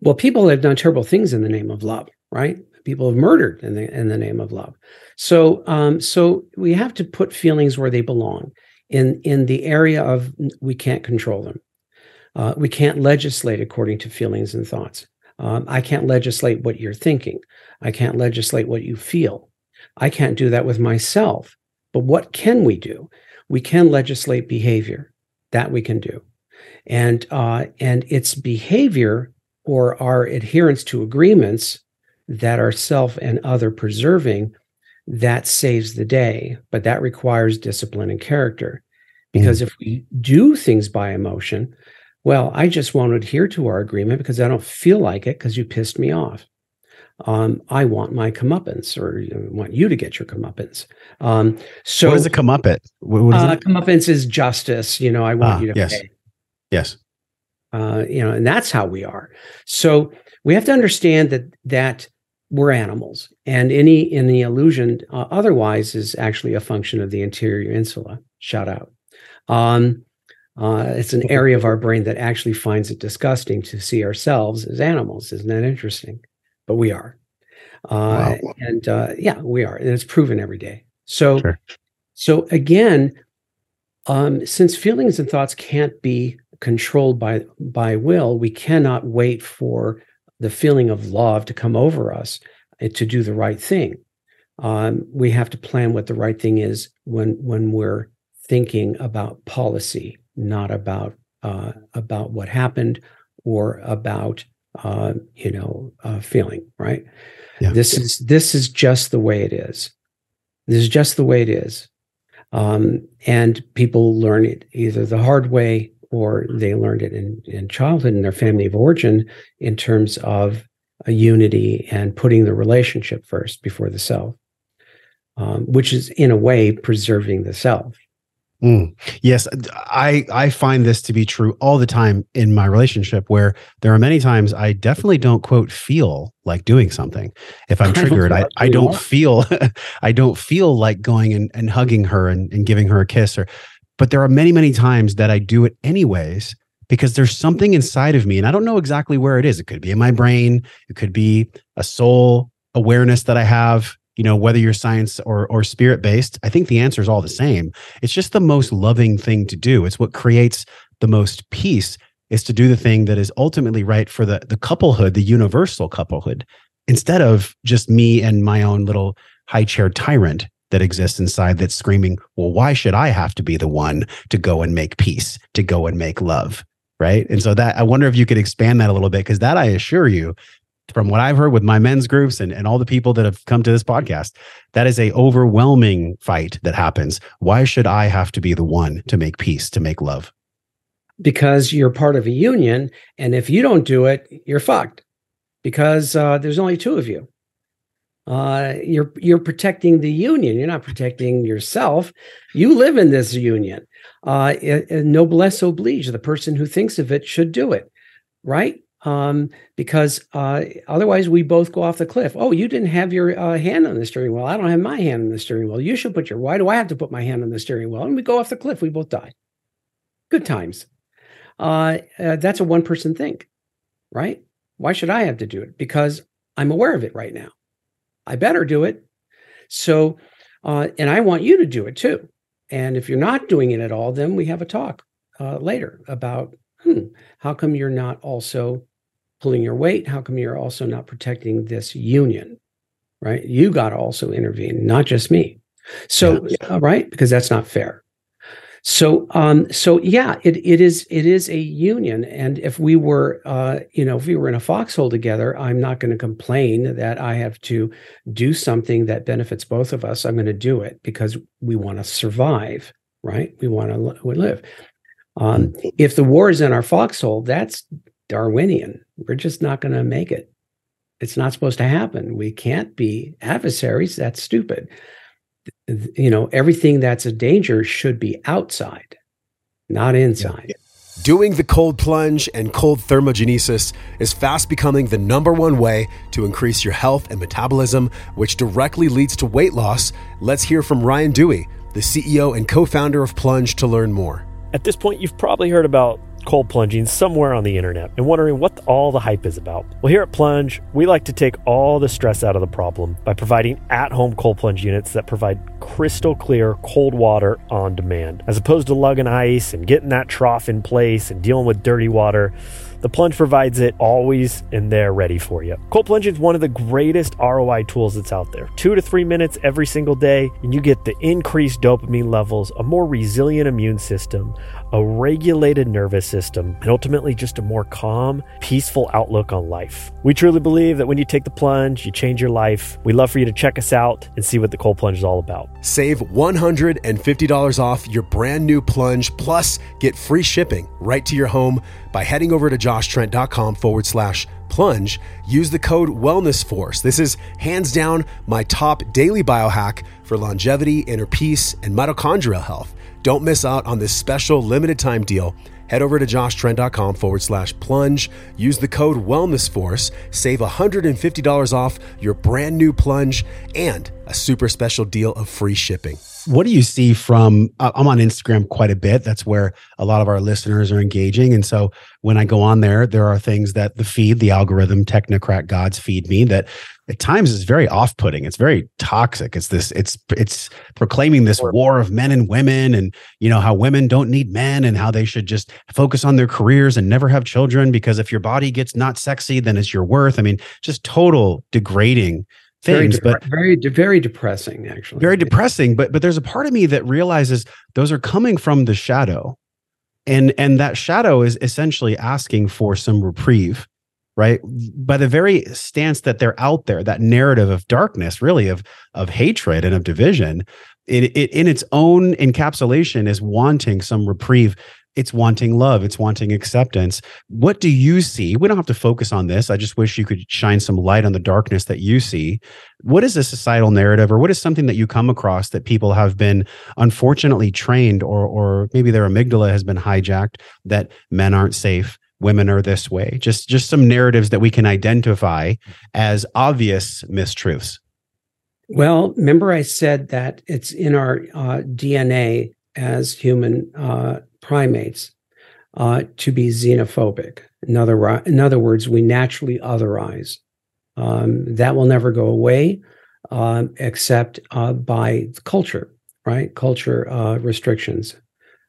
Well, people have done terrible things in the name of love, right? People have murdered in the in the name of love. So, um, so we have to put feelings where they belong in in the area of we can't control them. Uh, we can't legislate according to feelings and thoughts. Um, I can't legislate what you're thinking. I can't legislate what you feel. I can't do that with myself. But what can we do? we can legislate behavior. That we can do, and uh, and it's behavior or our adherence to agreements that are self and other preserving that saves the day. But that requires discipline and character, because mm. if we do things by emotion, well, I just won't adhere to our agreement because I don't feel like it because you pissed me off um, I want my comeuppance, or you know, want you to get your comeuppance. Um, so, what is a comeuppance? What, what is uh, comeuppance is justice. You know, I want ah, you to yes. pay. Yes. Uh, you know, and that's how we are. So we have to understand that that we're animals, and any any illusion uh, otherwise is actually a function of the anterior insula. Shout out. Um, uh, it's an area of our brain that actually finds it disgusting to see ourselves as animals. Isn't that interesting? But we are. Uh, wow. And uh, yeah, we are. And it's proven every day. So, sure. so again, um, since feelings and thoughts can't be controlled by by will, we cannot wait for the feeling of love to come over us to do the right thing. Um, we have to plan what the right thing is when when we're thinking about policy, not about uh, about what happened or about uh, you know uh, feeling. Right. Yeah. This is this is just the way it is. This is just the way it is. Um, and people learn it either the hard way or they learned it in, in childhood in their family of origin in terms of a unity and putting the relationship first before the self, um, which is in a way preserving the self. Mm. Yes, I I find this to be true all the time in my relationship where there are many times I definitely don't quote feel like doing something. If I'm *laughs* triggered, I, I don't feel *laughs* I don't feel like going and, and hugging her and, and giving her a kiss or but there are many, many times that I do it anyways because there's something inside of me and I don't know exactly where it is. It could be in my brain, it could be a soul awareness that I have you know whether you're science or or spirit based i think the answer is all the same. It's just the most loving thing to do. It's what creates the most peace is to do the thing that is ultimately right for the the couplehood the universal couplehood instead of just me and my own little high chair tyrant that exists inside that's screaming well why should i have to be the one to go and make peace to go and make love right and so that i wonder if you could expand that a little bit because that i assure you from what I've heard with my men's groups and, and all the people that have come to this podcast, that is a overwhelming fight that happens. Why should I have to be the one to make peace, to make love? Because you're part of a union. And if you don't do it, you're fucked because uh, there's only two of you. Uh, you're you're protecting the union. You're not protecting yourself. You live in this union. Uh, noblesse oblige. The person who thinks of it should do it, right? um, because uh, otherwise we both go off the cliff. Oh, you didn't have your uh, hand on the steering wheel. I don't have my hand on the steering wheel. You should put your. Why do I have to put my hand on the steering wheel? And we go off the cliff. We both die. Good times. Uh, uh that's a one person thing, right? Why should I have to do it? Because I'm aware of it right now. I better do it. So, uh, and I want you to do it too. And if you're not doing it at all, then we have a talk uh, later about hmm, how come you're not also pulling your weight? How come you're also not protecting this union? Right? You got to also intervene, not just me. So, yeah. uh, right? Because that's not fair. So, um, so yeah, it it is it is a union, and if we were, uh, you know, if we were in a foxhole together, I'm not going to complain that I have to do something that benefits both of us. I'm going to do it because we want to survive, right? We want to we live. Um, if the war is in our foxhole, that's Darwinian. We're just not going to make it. It's not supposed to happen. We can't be adversaries. That's stupid. You know, everything that's a danger should be outside, not inside. Doing the cold plunge and cold thermogenesis is fast becoming the number one way to increase your health and metabolism, which directly leads to weight loss. Let's hear from Ryan Duey, the CEO and co founder of Plunge, to learn more. At this point, you've probably heard about cold plunging somewhere on the internet and wondering what all the hype is about. Well, here at Plunge, we like to take all the stress out of the problem by providing at home cold plunge units that provide crystal clear cold water on demand. As opposed to lugging ice and getting that trough in place and dealing with dirty water, the plunge provides it always and there ready for you. Cold plunge is one of the greatest ROI tools that's out there. Two to three minutes every single day, and you get the increased dopamine levels, a more resilient immune system, a regulated nervous system, and ultimately just a more calm, peaceful outlook on life. We truly believe that when you take the plunge, you change your life. We'd love for you to check us out and see what the cold plunge is all about. Save $150 off your brand new plunge, plus get free shipping right to your home by heading over to joshtrent.com forward slash plunge. Use the code Wellness Force. This is hands down my top daily biohack for longevity, inner peace, and mitochondrial health. Don't miss out on this special limited time deal. Head over to joshtrent.com forward slash plunge. Use the code WellnessForce. Save $150 off your brand new plunge and a super special deal of free shipping. What do you see from? Uh, I'm on Instagram quite a bit. That's where a lot of our listeners are engaging. And so when I go on there, there are things that the feed, the algorithm, technocrat gods feed me that at times is very off-putting. It's very toxic. It's this. It's it's proclaiming this war of men and women, and you know how women don't need men, and how they should just focus on their careers and never have children because if your body gets not sexy, then it's your worth. I mean, just total degrading things very but very very depressing actually very depressing but but there's a part of me that realizes those are coming from the shadow and and that shadow is essentially asking for some reprieve right? By the very stance that they're out there that narrative of darkness really of of hatred and of division it, it in its own encapsulation is wanting some reprieve. It's wanting love. It's wanting acceptance. What do you see? We don't have to focus on this. I just wish you could shine some light on the darkness that you see. What is a societal narrative or what is something that you come across that people have been unfortunately trained or or maybe their amygdala has been hijacked that men aren't safe women are this way just just some narratives that we can identify as obvious mistruths well remember i said that it's in our uh, dna as human uh, primates uh, to be xenophobic. In other, in other words, we naturally otherize. Um, that will never go away um, except uh, by culture, right? Culture uh, restrictions.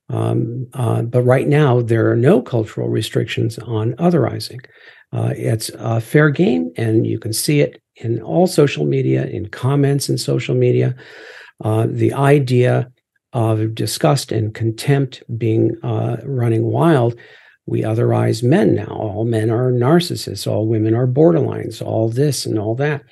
Um, uh, but right now, there are no cultural restrictions on otherizing. Uh, it's a fair game, and you can see it in all social media, in comments in social media. Uh, the idea of disgust and contempt being uh, running wild, we otherize men now. All men are narcissists. All women are borderlines. All this and all that.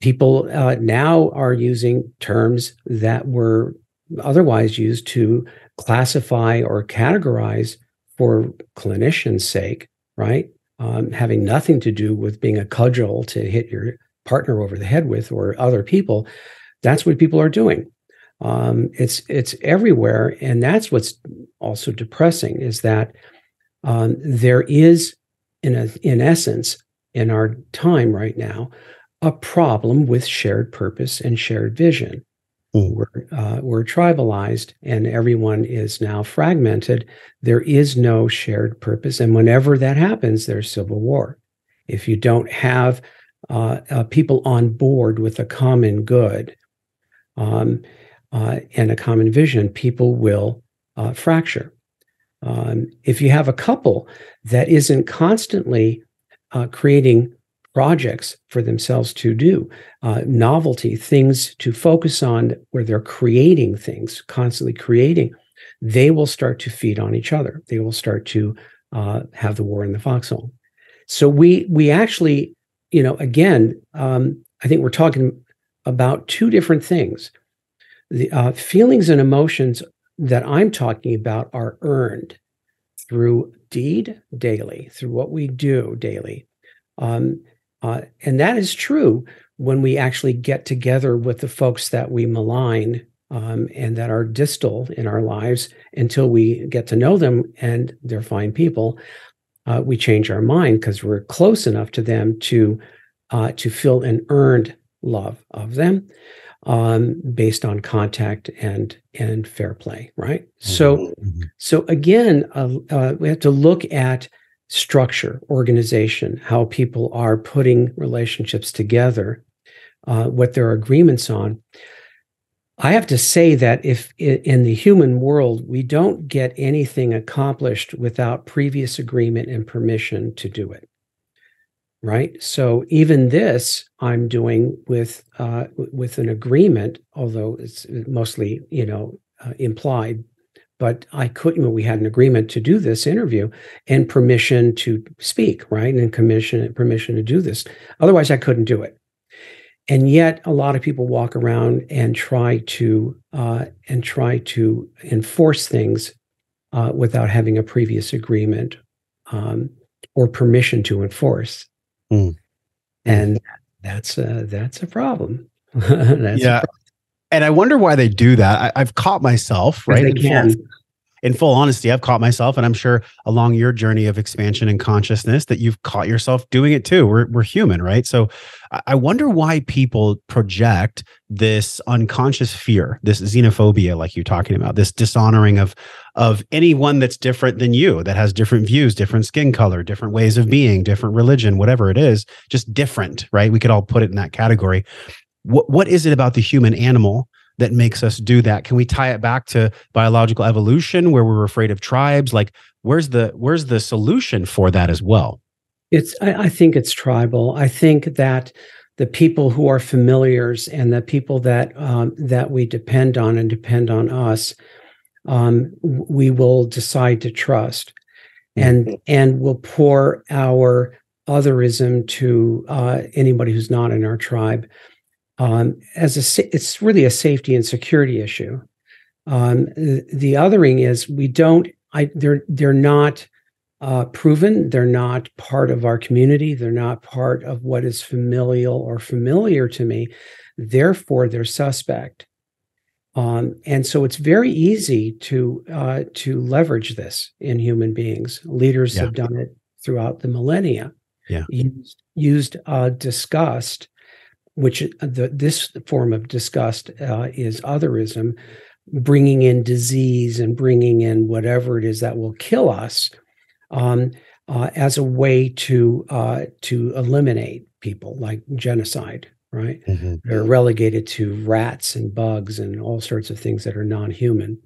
People uh, now are using terms that were otherwise used to classify or categorize for clinicians' sake, right? Um, having nothing to do with being a cudgel to hit your partner over the head with or other people. That's what people are doing. Um, it's it's everywhere, and that's what's also depressing is that um, there is, in a, in essence, in our time right now, a problem with shared purpose and shared vision. We're uh, we're tribalized, and everyone is now fragmented. There is no shared purpose, and whenever that happens, there's civil war. If you don't have uh, uh, people on board with a common good, um, uh, and a common vision, people will uh, fracture. Um, if you have a couple that isn't constantly uh, creating projects for themselves to do, uh, novelty, things to focus on where they're creating things, constantly creating, they will start to feed on each other. They will start to uh, have the war in the foxhole. So we we actually, you know, again, um, I think we're talking about two different things the uh, feelings and emotions that I'm talking about are earned through deed daily, through what we do daily. Um, uh, and that is true when we actually get together with the folks that we malign um, and that are distal in our lives until we get to know them and they're fine people. Uh, we change our mind because we're close enough to them to uh, to feel an earned love of them um, based on contact and and fair play, right? Mm-hmm. So, mm-hmm. so again, uh, uh, we have to look at structure, organization, how people are putting relationships together, uh, what their agreements on. I have to say that if in the human world we don't get anything accomplished without previous agreement and permission to do it right so even this i'm doing with uh, with an agreement although it's mostly you know uh, implied but i couldn't we had an agreement to do this interview and permission to speak right and commission permission to do this otherwise i couldn't do it and yet a lot of people walk around and try to uh, and try to enforce things uh, without having a previous agreement um, or permission to enforce Mm. And that's a, that's a problem. *laughs* that's yeah. A problem. And I wonder why they do that. I, have caught myself, right? They can. in full honesty, I've caught myself, and I'm sure along your journey of expansion and consciousness that you've caught yourself doing it too. We're we're human, right? So I wonder why people project this unconscious fear, this xenophobia, like you're talking about, this dishonoring of of anyone that's different than you, that has different views, different skin color, different ways of being, different religion, whatever it is, just different, right? We could all put it in that category. What what is it about the human animal that makes us do that? Can we tie it back to biological evolution where we're afraid of tribes? Like where's the where's the solution for that as well? It's I, I think it's tribal. I think that the people who are familiars and the people that um, that we depend on and depend on us, um, we will decide to trust, and mm-hmm. and will pour our otherism to uh, anybody who's not in our tribe um, as a it's really a safety and security issue. Um, the, othering is we don't. I they're they're not uh, proven. They're not part of our community. They're not part of what is familial or familiar to me. Therefore, they're suspect. Um, and so it's very easy to uh, to leverage this in human beings. Leaders yeah. have done it throughout the millennia. Yeah, used, used uh, disgust which uh, the, this form of disgust uh, is otherism, bringing in disease and bringing in whatever it is that will kill us um, uh, as a way to uh, to eliminate people, like genocide. Right? Mm-hmm. They're relegated to rats and bugs and all sorts of things that are non-human.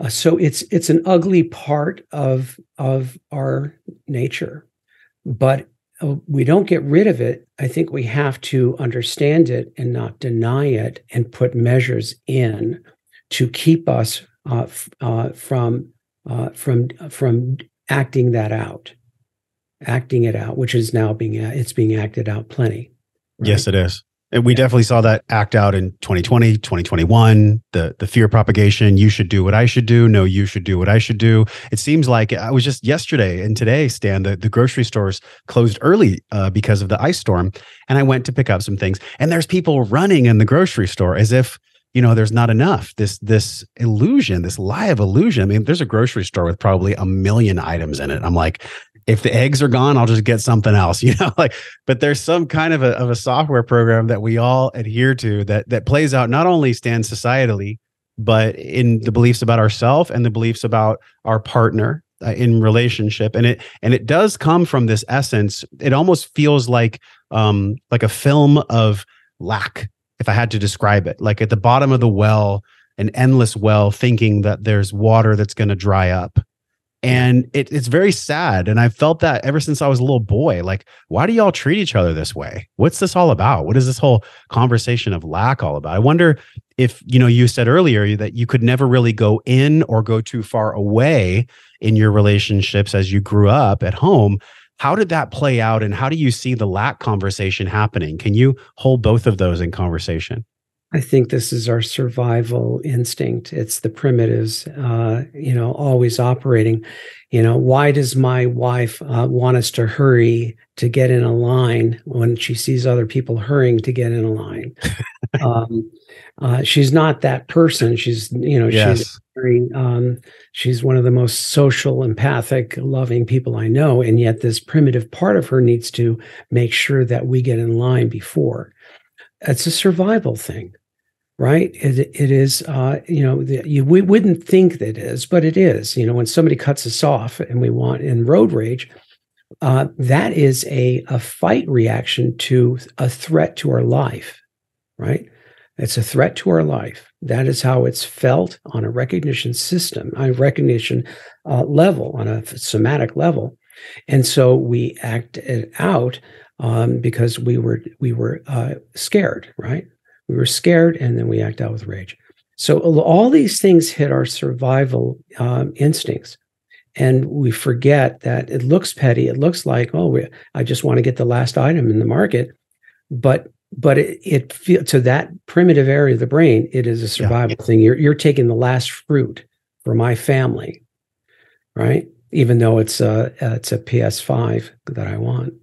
Uh, so it's it's an ugly part of of our nature, but we don't get rid of it. I think we have to understand it and not deny it and put measures in to keep us uh, uh, from uh, from from acting that out, acting it out, which is now being it's being acted out plenty. Right? Yes, it is. And we yeah. definitely saw that act out in 2020, 2021, the the fear propagation, you should do what I should do, no you should do what I should do. It seems like I was just yesterday and today Stan the, the grocery stores closed early uh, because of the ice storm. And I went to pick up some things. And there's people running in the grocery store as if you know there's not enough. This this illusion this lie of illusion. I mean there's a grocery store with probably a million items in it. I'm like if the eggs are gone, I'll just get something else, *laughs* you know, like, but there's some kind of a, of a software program that we all adhere to that, that plays out not only stands societally, but in the beliefs about ourselves and the beliefs about our partner uh, in relationship. And it, and it does come from this essence. It almost feels like, um, like a film of lack, if I had to describe it, like at the bottom of the well, an endless well, thinking that there's water that's going to dry up and it, it's very sad. And i've felt that ever since i was a little boy. Like why do y'all treat each other this way? What's this all about? What is this whole conversation of lack all about? I wonder if you know you said earlier that you could never really go in or go too far away in your relationships as you grew up at home. How did that play out? And how do you see the lack conversation happening? Can you hold both of those in conversation I think this is our survival instinct. It's the primitives, uh, you know, always operating. You know, why does my wife uh, want us to hurry to get in a line when she sees other people hurrying to get in a line? *laughs* um, uh, she's not that person. She's, you know, yes. she's very, um, she's one of the most social, empathic, loving people I know, and yet this primitive part of her needs to make sure that we get in line before it's a survival thing right? It, it is uh, you know the, you, we wouldn't think that it is but it is. You know when somebody cuts us off and we want in road rage uh, that is a, a fight reaction to a threat to our life right? It's a threat to our life. That is how it's felt on a recognition system a recognition uh, level on a somatic level. And so we act it out um, because we were we were uh, scared, right? We were scared, and then we act out with rage. So all these things hit our survival um, instincts, and we forget that it looks petty. It looks like, oh, we, I just want to get the last item in the market, but but it, it feel to that primitive area of the brain, it is a survival yeah. thing. You're you're taking the last fruit for my family, right? Even though it's a it's a PS5 that I want.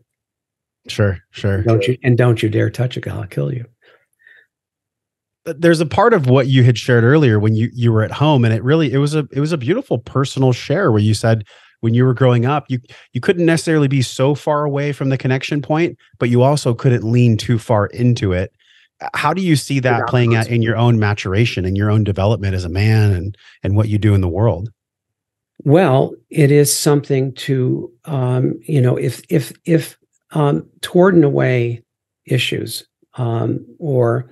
Sure, sure. Don't you and don't you dare touch it, I'll kill you. there's a part of what you had shared earlier when you you were at home and it really it was a it was a beautiful personal share where you said when you were growing up you you couldn't necessarily be so far away from the connection point but you also couldn't lean too far into it how do you see that playing out in your own maturation and your own development as a man and and what you do in the world well it is something to um you know if if if um toward and away issues um or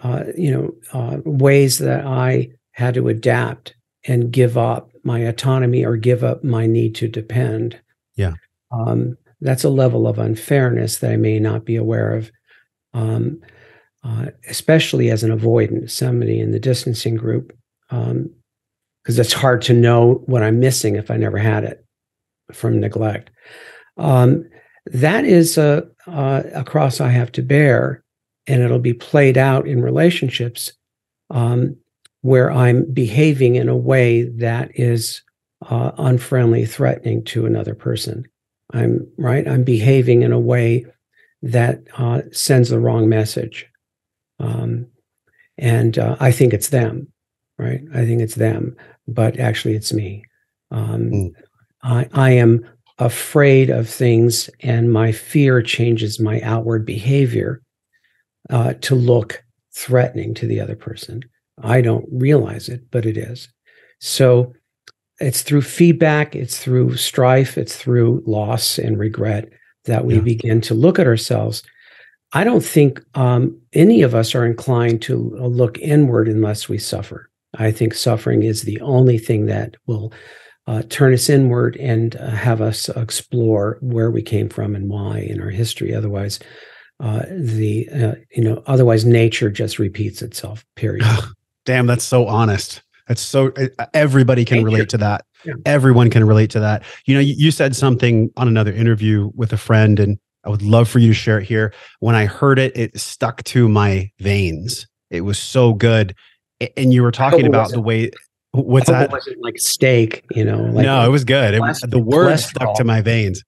uh, you know, uh, ways that I had to adapt and give up my autonomy or give up my need to depend. Yeah. Um, that's a level of unfairness that I may not be aware of, um, uh, especially as an avoidant, somebody in the distancing group, because um, it's hard to know what I'm missing if I never had it from neglect. Um, that is a, a cross I have to bear and it'll be played out in relationships um, where I'm behaving in a way that is uh, unfriendly, threatening to another person. I'm right. I'm behaving in a way that uh, sends the wrong message, um, and uh, I think it's them. Right. I think it's them, but actually it's me. Um, mm. I, I am afraid of things, and my fear changes my outward behavior uh, to look threatening to the other person. I don't realize it, but it is. So it's through feedback, it's through strife, it's through loss and regret that we yeah. begin to look at ourselves. I don't think um, any of us are inclined to look inward unless we suffer. I think suffering is the only thing that will uh, turn us inward and uh, have us explore where we came from and why in our history. Otherwise, uh, the uh, you know otherwise nature just repeats itself period. Damn that's so honest. That's so everybody can nature. relate to that. Yeah. everyone can relate to that. You know you, you said something on another interview with a friend and i would love for you to share it here. When i heard it it stuck to my veins. It was so good. And you were talking about the way what's that? like steak you know like no it was good. It, the word stuck to my veins.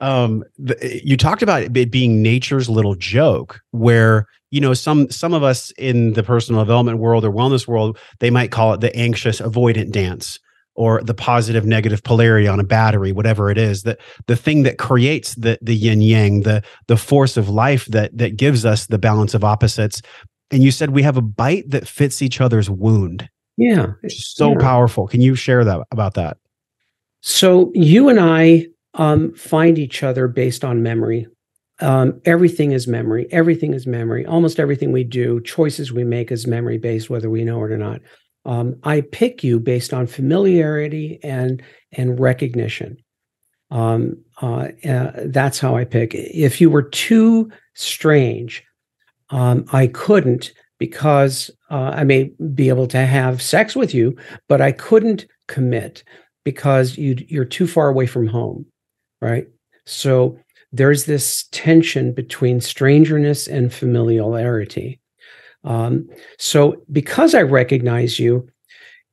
Um the, you talked about it being nature's little joke where you know some some of us in the personal development world or wellness world they might call it the anxious avoidant dance or the positive negative polarity on a battery whatever it is. That the thing that creates the the yin yang the the force of life that that gives us the balance of opposites. And you said we have a bite that fits each other's wound yeah It's so yeah. powerful can you share that about that so you and i um, find each other based on memory. Um, everything is memory. Everything is memory. Almost everything we do, choices we make is memory based, whether we know it or not. Um, I pick you based on familiarity and and recognition. Um, uh, uh, that's how I pick. If you were too strange, um, I couldn't because uh, I may be able to have sex with you, but I couldn't commit because you you're too far away from home right? So there's this tension between strangeness and familiarity. Um, so because I recognize you,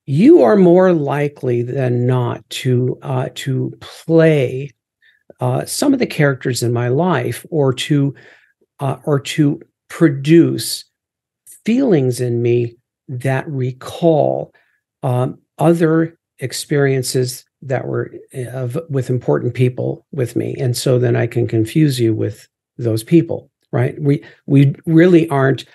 you are more likely than not to uh, to play uh, some of the characters in my life, or to uh, or to produce feelings in me that recall um, other experiences that were eh, of, with important people with me. And so then i can confuse you with those people right? We we really aren't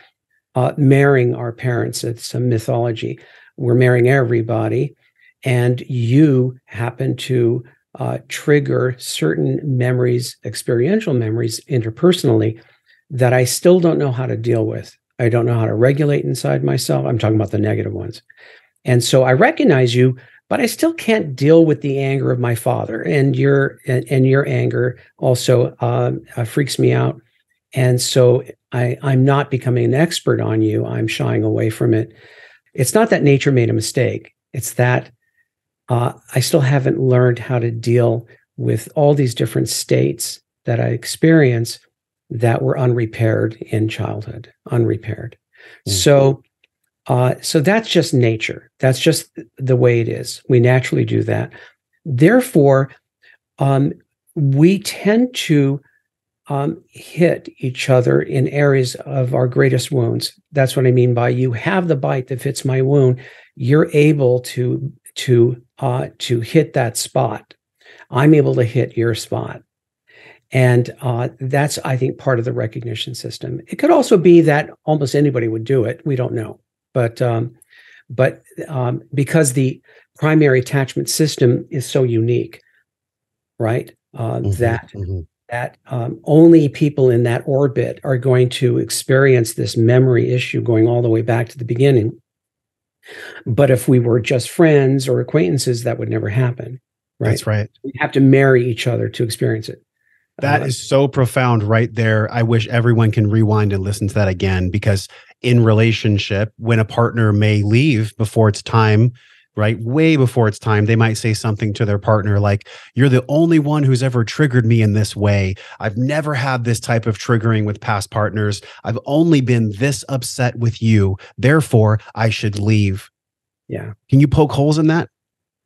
uh, marrying our parents. It's a mythology. We're marrying everybody. And you happen to uh, trigger certain memories experiential memories interpersonally that i still don't know how to deal with i don't know how to regulate inside myself i'm talking about the negative ones and so i recognize you but I still can't deal with the anger of my father, and your and, and your anger also um, uh, freaks me out. And so I, I'm not becoming an expert on you. I'm shying away from it. It's not that nature made a mistake. It's that uh, I still haven't learned how to deal with all these different states that I experience that were unrepaired in childhood, unrepaired. Mm-hmm. So uh, so that's just nature. That's just the way it is. We naturally do that. Therefore, um, we tend to um, hit each other in areas of our greatest wounds. That's what I mean by you have the bite that fits my wound. You're able to to uh, to hit that spot. I'm able to hit your spot. And uh, that's, I think, part of the recognition system. It could also be that almost anybody would do it. We don't know, but um, but um, because the primary attachment system is so unique, right? Uh, mm-hmm, that mm-hmm. that um, only people in that orbit are going to experience this memory issue going all the way back to the beginning. But if we were just friends or acquaintances, that would never happen. Right? That's right. We have to marry each other to experience it. That uh, so profound right there. I wish everyone can rewind and listen to that again because in relationship, when a partner may leave before it's time, right? Way before it's time, they might say something to their partner like, You're the only one who's ever triggered me in this way. I've never had this type of triggering with past partners. I've only been this upset with you. Therefore, I should leave. Yeah. Can you poke holes in that?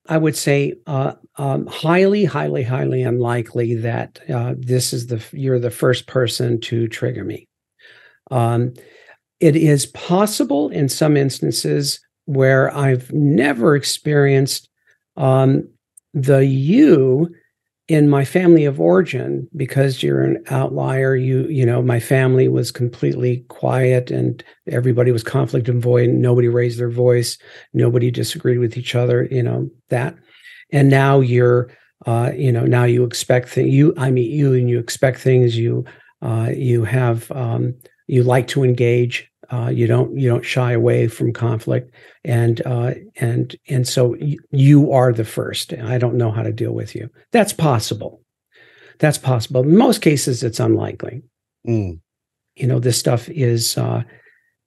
I would say uh, um, highly, highly, highly unlikely that uh, this is the you're the first person to trigger me. Um, it is possible in some instances where I've never experienced um, the you in my family of origin because you're an outlier you you know my family was completely quiet and everybody was conflict avoidant nobody raised their voice. Nobody disagreed with each other you know that. And now you're uh, you know now you expect things you i meet you and you expect things. You uh, you have um, you like to engage uh, you don't you don't shy away from conflict, and uh, and and so y- you are the first. I don't know how to deal with you. That's possible. That's possible. In most cases, it's unlikely. Mm. You know, this stuff is uh,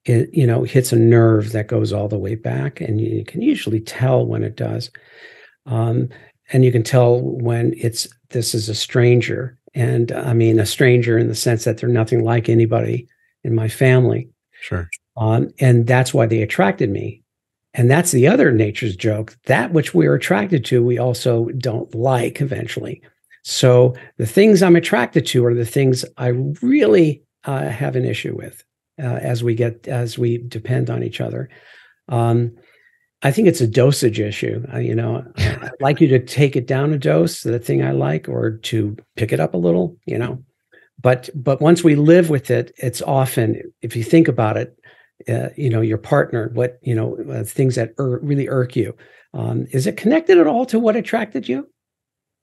it you know hits a nerve that goes all the way back, and you can usually tell when it does. Um, and you can tell when it's this is a stranger, and I mean a stranger in the sense that they're nothing like anybody in my family Sure. Um, and that's why they attracted me. And that's the other nature's joke. That which we are attracted to, we also don't like eventually. So the things I'm attracted to are the things I really uh, have an issue with uh, as we get as we depend on each other. Um, I think it's a dosage issue. Uh, you know, *laughs* I'd like you to take it down a dose, the thing I like, or to pick it up a little. You know, but but once we live with it it's often if you think about it uh, you know your partner what you know uh, things that ir- really irk you um, is it connected at all to what attracted you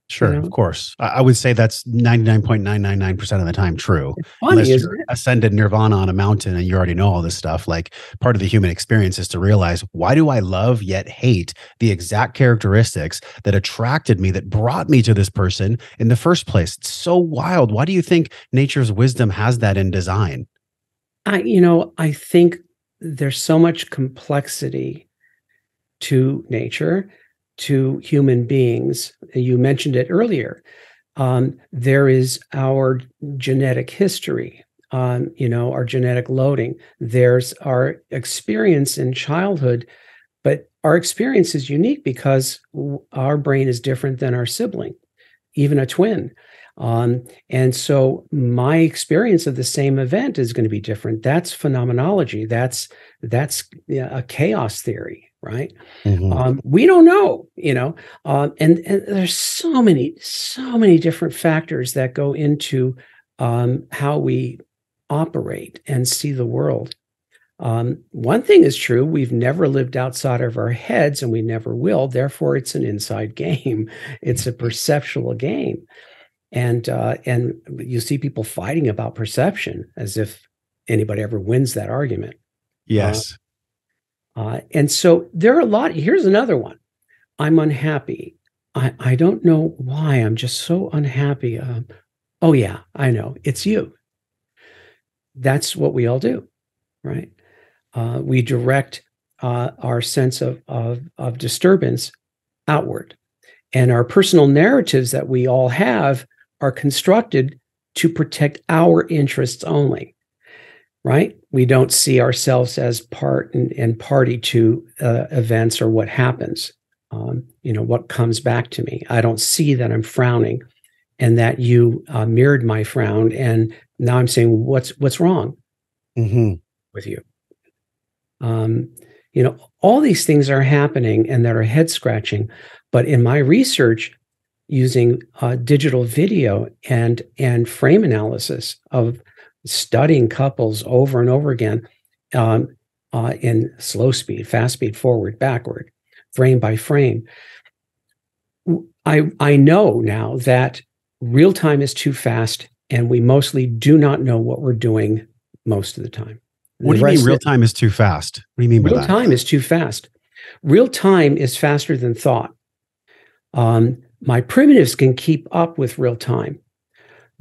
Sure, you know? of course. I would say that's 99.999% of the time true. funny, Unless you're ascended nirvana on a mountain and you already know all this stuff. Like part of the human experience is to realize why do I love yet hate the exact characteristics that attracted me, that brought me to this person in the first place? It's so wild. Why do you think nature's wisdom has that in design? I, you know, I think there's so much complexity to nature to human beings. You mentioned it earlier. Um, there is our genetic history, um, you know, our genetic loading. There's our experience in childhood, but our experience is unique because our brain is different than our sibling, even a twin. Um, and so my experience of the same event is going to be different. That's phenomenology. That's that's a chaos theory right? Mm-hmm. Um, we don't know, you know, um, and, and there's so many, so many different factors that go into um, how we operate and see the world. Um, one thing is true: we've never lived outside of our heads, and we never will. Therefore, it's an inside game. *laughs* It's a perceptual game, and uh, and you see people fighting about perception as if anybody ever wins that argument. Yes. Uh, and so there are a lot. Here's another one. I'm unhappy. I, I don't know why. I'm just so unhappy. Uh, oh, yeah, I know. It's you. That's what we all do, right? Uh, we direct uh, our sense of, of, of disturbance outward. And our personal narratives that we all have are constructed to protect our interests only right? We don't see ourselves as part and, and party to uh, events or what happens. Um, you know, what comes back to me. I don't see that I'm frowning and that you uh, mirrored my frown, and now I'm saying, what's what's wrong Mhm. with you? Um, you know, all these things are happening and that are head scratching. But in my research, using uh, digital video and and frame analysis of studying couples over and over again um, uh, in slow speed, fast speed, forward, backward, frame by frame. I I know now that real time is too fast, and we mostly do not know what we're doing most of the time. What do you mean real time is too fast? What do you mean by real that? time is too fast. Real time is faster than thought. Um, my primitives can keep up with real time,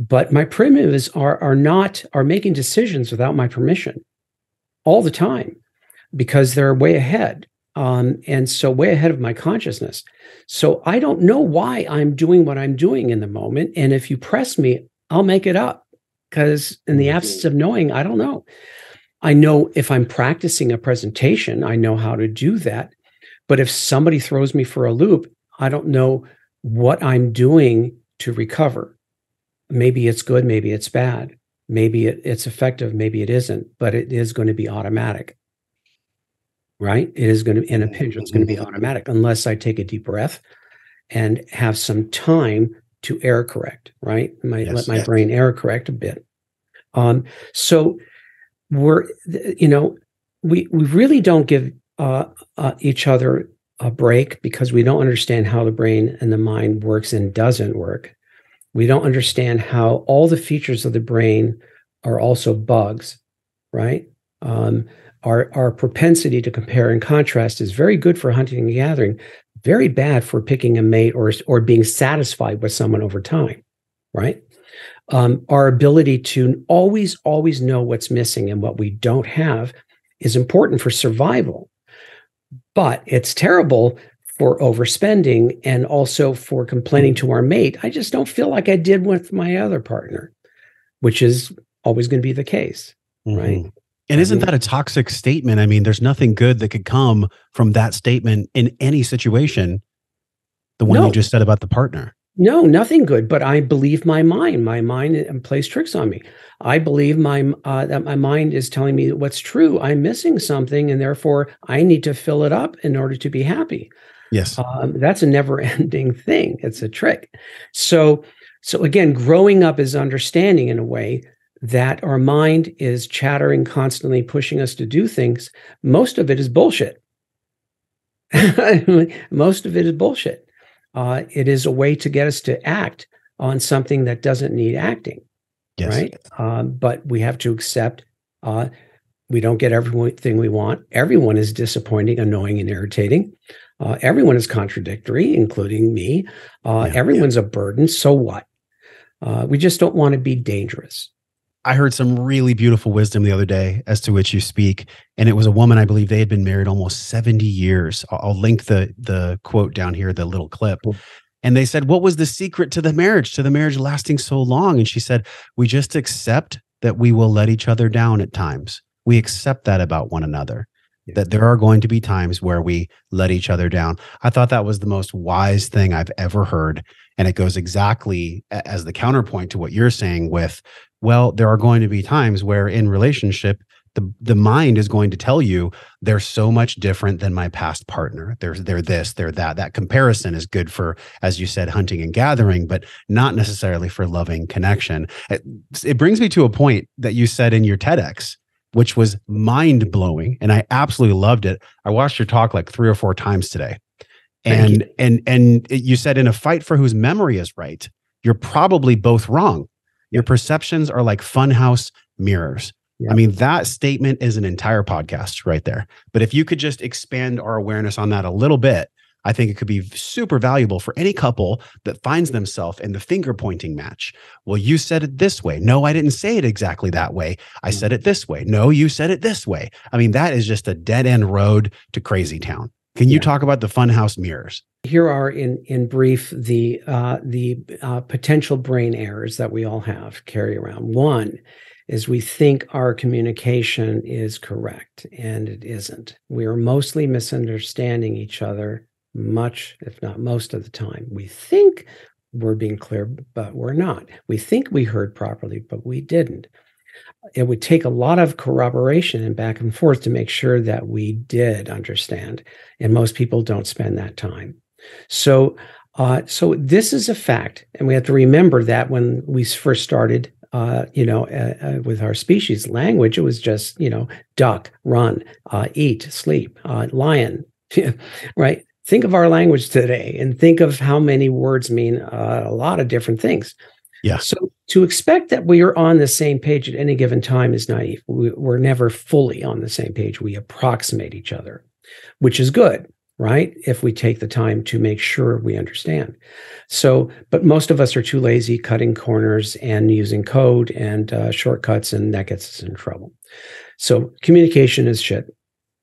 but my primitives are are not are making decisions without my permission all the time because they're way ahead. Um, and so way ahead of my consciousness. So I don't know why I'm doing what I'm doing in the moment. And if you press me, I'll make it up because in the absence of knowing, I don't know. I know if I'm practicing a presentation, I know how to do that. But if somebody throws me for a loop, I don't know what I'm doing to recover. Maybe it's good, maybe it's bad. Maybe it, it's effective, maybe it isn't, but it is going to be automatic. Right? It is going to, in a pinch, it's going to be automatic unless I take a deep breath and have some time to error correct, right? My, Yes, let my yes. brain error correct a bit. Um, so we're, you know, we we really don't give uh, uh, each other a break because we don't understand how the brain and the mind works and doesn't work. We don't understand how all the features of the brain are also bugs, right? Um, our our propensity to compare and contrast is very good for hunting and gathering, very bad for picking a mate or or being satisfied with someone over time, right? Um, our ability to always always know what's missing and what we don't have is important for survival, but it's terrible for overspending and also for complaining to our mate. I just don't feel like I did with my other partner, which is always going to be the case. Right. Mhm. And isn't that a toxic statement? I mean, there's nothing good that could come from that statement in any situation. The one No. you just said about the partner. No, nothing good. But I believe my mind. My mind uh, plays tricks on me. I believe my uh, that my mind is telling me what's true. I'm missing something, and therefore I need to fill it up in order to be happy. Yes. Um, that's a never-ending thing. It's a trick. So, so again, growing up is understanding in a way that our mind is chattering constantly, pushing us to do things. Most of it is bullshit. *laughs* Most of it is bullshit. Uh, it is a way to get us to act on something that doesn't need acting, yes. right? Um, but we have to accept uh, we don't get everything we want. Everyone is disappointing, annoying, and irritating. Uh, everyone is contradictory, including me. Uh, Yeah, yeah. everyone's a burden. So what? Uh, we just don't want to be dangerous. I heard some really beautiful wisdom the other day as to which you speak. And it was a woman, I believe they had been married almost 70 years. I'll, I'll link the the quote down here, the little clip. Cool. And they said, What was the secret to the marriage, to the marriage lasting so long? And she said, We just accept that we will let each other down at times. We accept that about one another. That there are going to be times where we let each other down. I thought that was the most wise thing I've ever heard. And it goes exactly as the counterpoint to what you're saying with well there are going to be times where in relationship the the mind is going to tell you they're so much different than my past partner they're they're this they're that that comparison is good for as you said hunting and gathering but not necessarily for loving connection it, it brings me to a point that you said in your TEDx which was mind blowing and I absolutely loved it. I watched your talk like 3 or 4 times today. And and and you said in a fight for whose memory is right you're probably both wrong. Your perceptions are like funhouse mirrors. Yeah. i mean that statement is an entire podcast right there. But if you could just expand our awareness on that a little bit i think it could be super valuable for any couple that finds themselves in the finger pointing match. Well you said it this way. No i didn't say it exactly that way. I said it this way. No you said it this way. I mean that is just a dead end road to crazy town. Can you Yeah. talk about the funhouse mirrors? Here are, in in brief, the uh, the uh, potential brain errors that we all have carry around. One is we think our communication is correct, and it isn't. We are mostly misunderstanding each other, much, if not most of the time. We think we're being clear, but we're not. We think we heard properly, but we didn't. It would take a lot of corroboration and back and forth to make sure that we did understand. And most people don't spend that time. So, uh, so this is a fact, and we have to remember that when we first started uh, you know, uh, uh, with our species language, it was just, you know, duck, run, uh, eat, sleep, uh, lion, *laughs* right? Think of our language today and think of how many words mean uh, a lot of different things. Yeah. So to expect that we are on the same page at any given time is naive. We, we're never fully on the same page. We approximate each other, which is good right? If we take the time to make sure we understand. So, but most of us are too lazy cutting corners and using code and uh, shortcuts, and that gets us in trouble. So, communication is shit.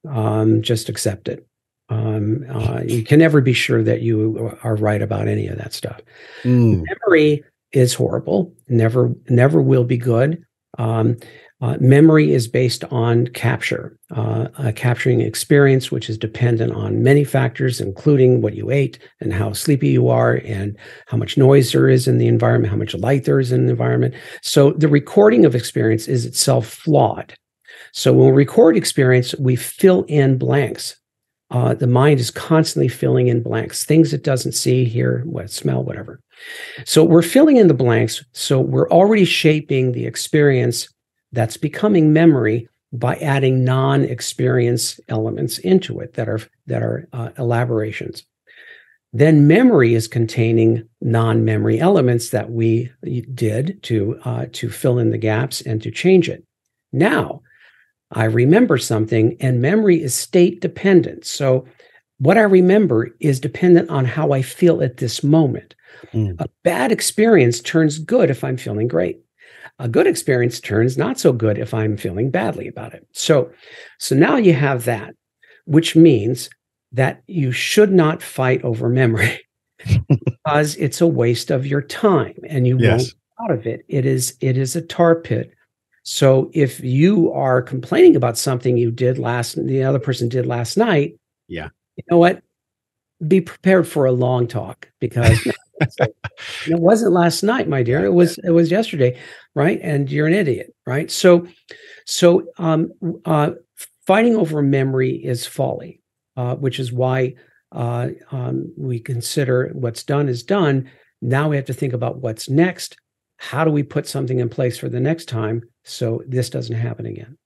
Um, just accept it. Um, uh, you can never be sure that you are right about any of that stuff. Mm. Memory is horrible. Never, never will be good. Um, uh, memory is based on capture, uh, uh, capturing experience, which is dependent on many factors, including what you ate and how sleepy you are, and how much noise there is in the environment, how much light there is in the environment. So the recording of experience is itself flawed. So when we record experience, we fill in blanks. Uh, the mind is constantly filling in blanks, things it doesn't see, hear, what, smell, whatever. So we're filling in the blanks. So we're already shaping the experience that's becoming memory by adding non-experience elements into it that are that are uh, elaborations then memory is containing non-memory elements that we did to uh, to fill in the gaps and to change it now i remember something and memory is state dependent so what i remember is dependent on how i feel at this moment mm. a bad experience turns good if i'm feeling great a good experience turns not so good if I'm feeling badly about it. So, so now you have that, which means that you should not fight over memory *laughs* because it's a waste of your time and you yes. won't out of it. It is it is a tar pit. So if you are complaining about something you did last the other person did last night, yeah. You know what? Be prepared for a long talk because *laughs* it wasn't last night, my dear. It was it was yesterday, right? And you're an idiot, right? So, so um, uh, fighting over memory is folly, uh, which is why uh, um, we consider what's done is done. Now we have to think about what's next. How do we put something in place for the next time so this doesn't happen again?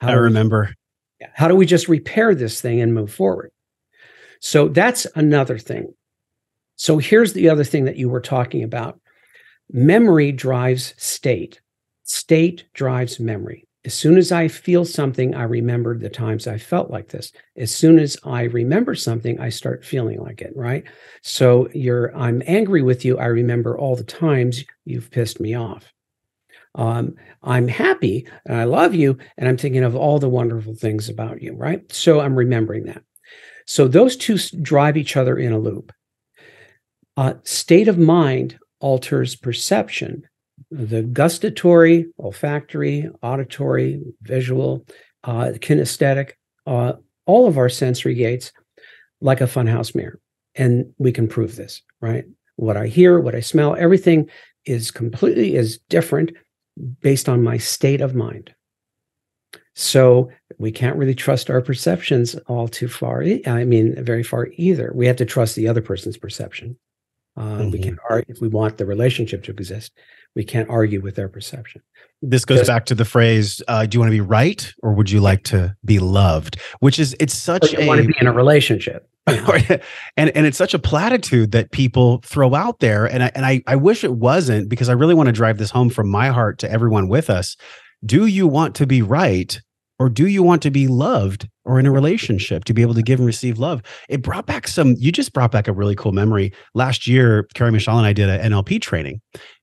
How I remember. We, how do we just repair this thing and move forward? So that's another thing. So here's the other thing that you were talking about memory drives state, state drives memory. As soon as I feel something, I remember the times I felt like this. As soon as I remember something, I start feeling like it, right? So you're I'm angry with you. I remember all the times you've pissed me off. Um, I'm happy and I love you, and I'm thinking of all the wonderful things about you, right? So I'm remembering that. So those two drive each other in a loop. Uh, state of mind alters perception. The gustatory, olfactory, auditory, visual, uh, kinesthetic, uh, all of our sensory gates, like a funhouse mirror. And we can prove this, right? What I hear, what I smell, everything is completely is different based on my state of mind. So we can't really trust our perceptions all too far. I mean, very far either. We have to trust the other person's perception. Uh, mm-hmm. We can argue if we want the relationship to exist. We can't argue with their perception. This goes Just, back to the phrase: uh, "Do you want to be right, or would you like to be loved?" Which is it's such a want to be in a relationship. *laughs* *laughs* and and it's such a platitude that people throw out there, and I and I, I wish it wasn't because I really want to drive this home from my heart to everyone with us. Do you want to be right, or do you want to be loved or in a relationship to be able to give and receive love? It brought back some, you just brought back a really cool memory. Last year, Carrie Michelle and I did an NLP training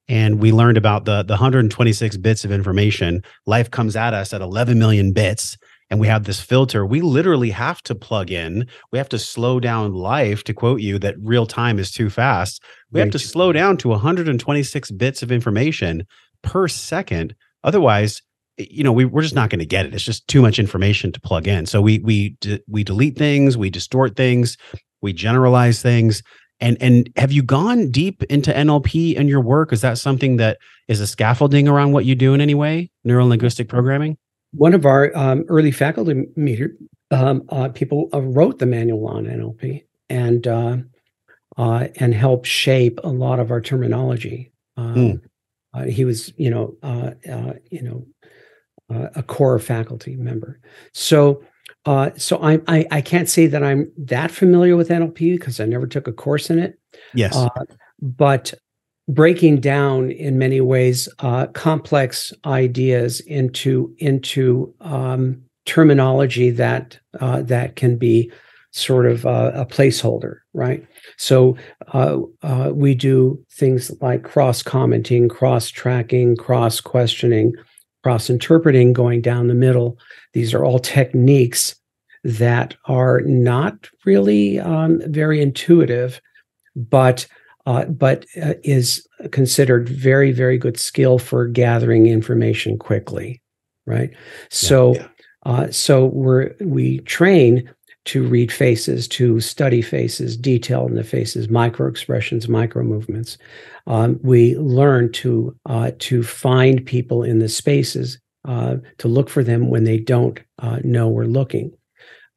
and we learned about the, the 126 bits of information. Life comes at us at 11 million bits and we have this filter. We literally have to plug in, we have to slow down life to quote you that real time is too fast. We have to slow down to 126 bits of information per second. Otherwise, you know we, we're just not going to get it it's just too much information to plug in so we we we delete things we distort things we generalize things And and have you gone deep into NLP in your work? Is that something that is a scaffolding around what you do in any way? Neural linguistic programming. One of our um, early faculty meter um, uh, people uh, wrote the manual on NLP and uh, uh, and helped shape a lot of our terminology. Mm. he was, you know, uh, you know, a core faculty member. So uh, so I, I, I can't say that I'm that familiar with NLP because I never took a course in it. Yes, uh, but breaking down in many ways uh, complex ideas into into um, terminology that uh, that can be sort of uh, a placeholder, right? So uh, we do things like cross commenting, cross tracking, cross questioning cross interpreting going down the middle. These are all techniques that are not really um, very intuitive, but uh, but uh, is considered very very good skill for gathering information quickly, right? Yeah, so yeah. Uh, so we're we train to read faces, to study faces, detail in the faces, micro expressions, micro movements. Um, we learn to uh, to find people in the spaces, uh, to look for them when they don't uh, know we're looking,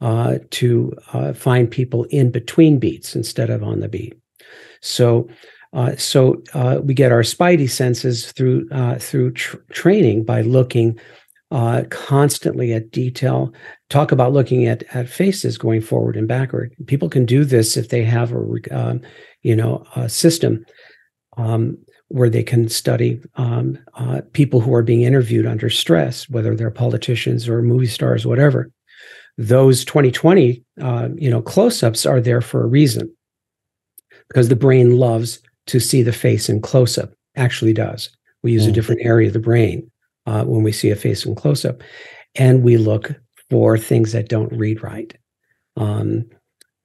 uh, to uh, find people in between beats instead of on the beat. So. Uh, so we get our spidey senses through through tr- training by looking uh, constantly at detail. Talk about looking at at faces going forward and backward. People can do this if they have a um, you know a system um, where they can study um, uh, people who are being interviewed under stress, whether they're politicians or movie stars, whatever. Those 2020 uh, you know close-ups are there for a reason because the brain loves to see the face in close-up. Actually, does. We use mm. a different area of the brain uh, when we see a face in close up. And we look for things that don't read right. Um,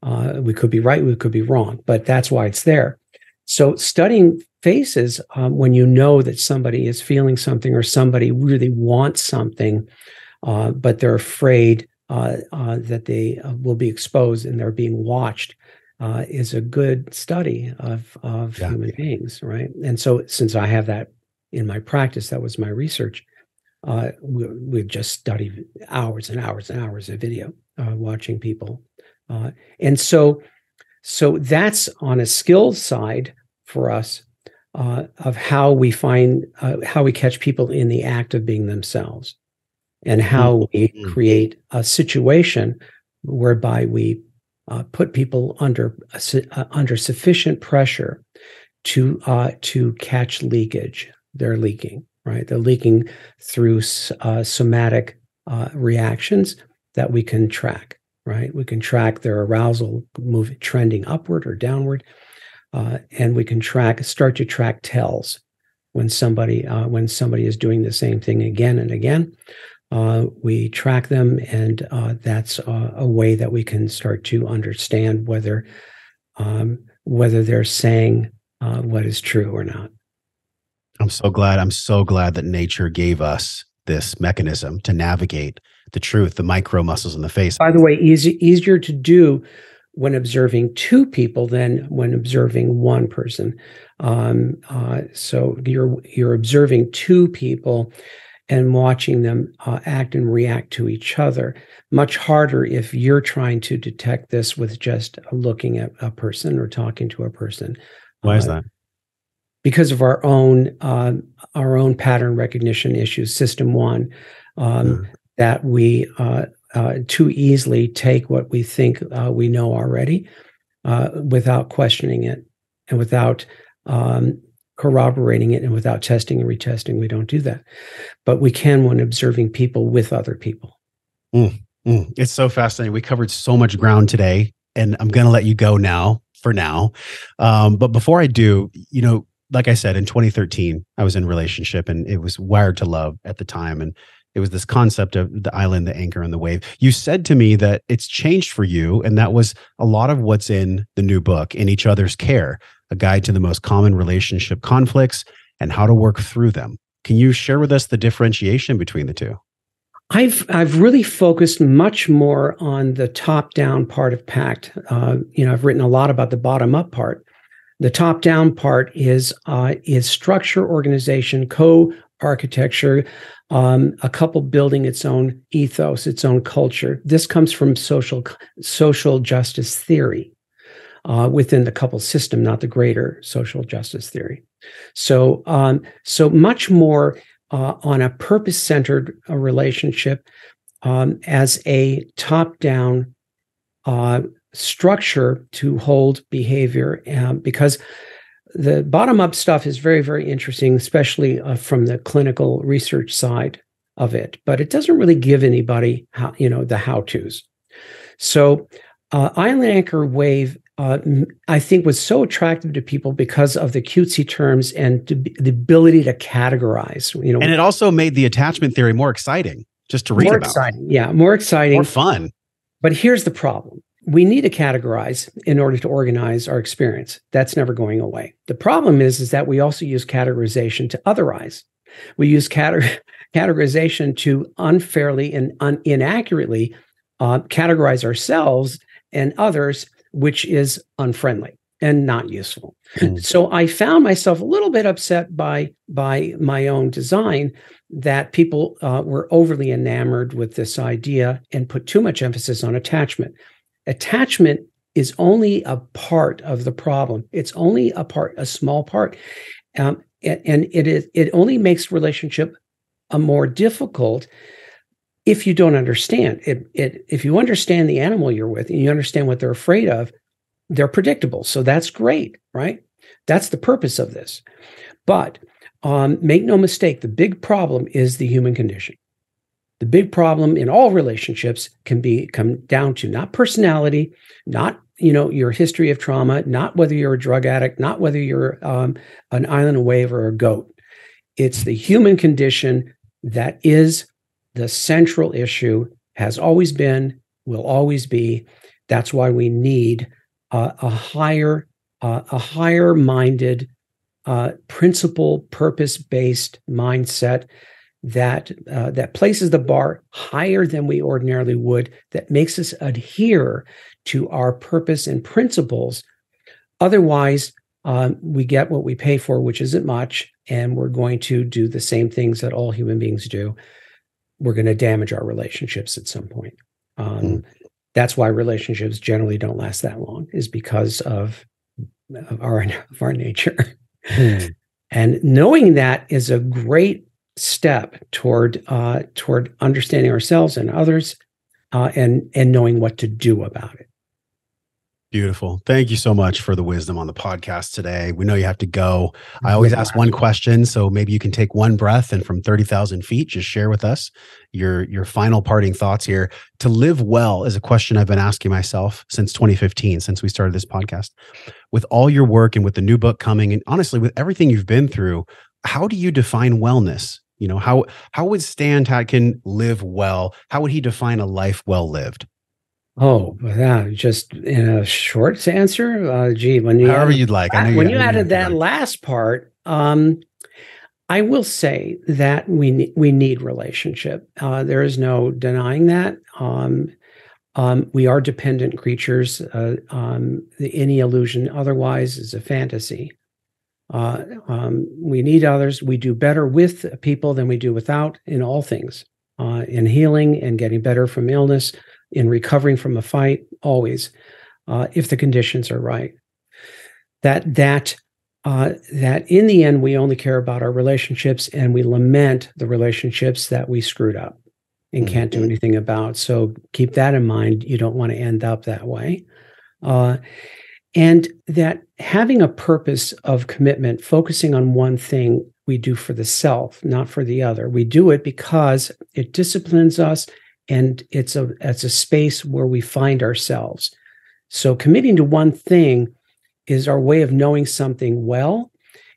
uh, we could be right, we could be wrong, but that's why it's there. So, studying faces um, when you know that somebody is feeling something or somebody really wants something, uh, but they're afraid uh, uh, that they uh, will be exposed and they're being watched. is a good study of of yeah. human beings, right? And so, since I have that in my practice, that was my research uh, we, we've just studied hours and hours and hours of video uh, watching people uh, and so so that's on a skills side for us uh, of how we find uh, how we catch people in the act of being themselves and how mm-hmm. we mm-hmm. create a situation whereby we uh, put people under under sufficient pressure to to catch leakage they're leaking right? They're leaking through uh, somatic uh, reactions that we can track, right? We can track their arousal move trending upward or downward, uh, and we can track start to track tells when somebody uh, when somebody is doing the same thing again and again. Uh, we track them, and uh, that's a way that we can start to understand whether um, whether they're saying what is true or not. I'm so glad. I'm so glad that nature gave us this mechanism to navigate the truth, the micro muscles in the face. By the way, easy, easier to do when observing two people than when observing one person. Um, uh, so you're you're observing two people and watching them uh, act and react to each other. Much harder if you're trying to detect this with just looking at a person or talking to a person. Why is uh, that? Because of our own uh, our own pattern recognition issues, system one, um, mm. that we uh, uh, too easily take what we think uh, we know already uh, without questioning it and without um, corroborating it and without testing and retesting. We don't do that, but we can when observing people with other people. Mm, mm. It's so fascinating. We covered so much ground today, and I'm going to let you go now for now. Um, but before I do, you know, like I said, in 2013, I was in relationship and it was wired to love at the time. And it was this concept of the island, the anchor, and the wave. You said to me that it's changed for you. And that was a lot of what's in the new book, In Each Other's Care, a guide to the most common relationship conflicts and how to work through them. Can you share with us the differentiation between the two? I've I've really focused much more on the top down part of PACT. Uh, you know, I've written a lot about the bottom up part. The top down part is uh, is structure, organization, co architecture, um, a couple building its own ethos, its own culture. This comes from social social justice theory uh, within the couple system, not the greater social justice theory. So um, so much more uh, on a purpose centered uh, relationship um, as a top down uh, structure to hold behavior um, because the bottom up stuff is very very interesting especially uh, from the clinical research side of it but it doesn't really give anybody how you know the how to's so uh, island anchor wave uh, I think was so attractive to people because of the cutesy terms and the ability to categorize. You know, and it also made the attachment theory more exciting just to read more about. Exciting, yeah, more exciting, more fun. But here's the problem: we need to categorize in order to organize our experience. That's never going away. The problem is, is that we also use categorization to otherize. We use *laughs* categorization to unfairly and un- inaccurately uh, categorize ourselves and others which is unfriendly and not useful. Mm. So I found myself a little bit upset by by my own design that people uh, were overly enamored with this idea and put too much emphasis on attachment. Attachment is only a part of the problem. It's only a part, a small part, um, and, it is it only makes relationship a more difficult if you don't understand. It, it if you understand the animal you're with and you understand what they're afraid of they're predictable. So that's great right? That's the purpose of this. But um, make no mistake the big problem is the human condition the big problem in all relationships can be come down to not personality not you know your history of trauma not whether you're a drug addict not whether you're um, an island wave or a goat it's the human condition that is the central issue has always been, will always be. That's why we need uh, a higher, uh, a higher minded, uh, principle, purpose based mindset that uh, that places the bar higher than we ordinarily would. That makes us adhere to our purpose and principles. Otherwise, um, we get what we pay for, which isn't much, and we're going to do the same things that all human beings do we're going to damage our relationships at some point. Um, mm. That's why relationships generally don't last that long, is because of, of our *laughs* of our nature. Mm. and knowing that is a great step toward uh, toward understanding ourselves and others, uh, and and knowing what to do about it. Beautiful. Thank you so much for the wisdom on the podcast today. We know you have to go. I always ask one question, so maybe you can take one breath and from 30,000 feet, just share with us your your final parting thoughts here. To live well is a question I've been asking myself since 2015, since we started this podcast. With all your work and with the new book coming, and honestly, with everything you've been through, how do you define wellness? You know, how how would Stan Tatkin live well? How would he define a life well lived? Oh, yeah. Just in a short answer, uh, gee, when you however added, you'd like. I know when you, you added that like. last part, um, I will say that we we need relationship. Uh, there is no denying that. Um, um, we are dependent creatures. Uh, um, the, any illusion otherwise is a fantasy. Uh, um, we need others. We do better with people than we do without in all things, uh, in healing and getting better from illness in recovering from a fight, always, uh, if the conditions are right. That that uh, that in the end we only care about our relationships and we lament the relationships that we screwed up and can't do mm-hmm. anything about. So keep that in mind. You don't want to end up that way. And that having a purpose of commitment, focusing on one thing we do for the self, not for the other. We do it because it disciplines us and it's a it's a space where we find ourselves. So committing to one thing is our way of knowing something well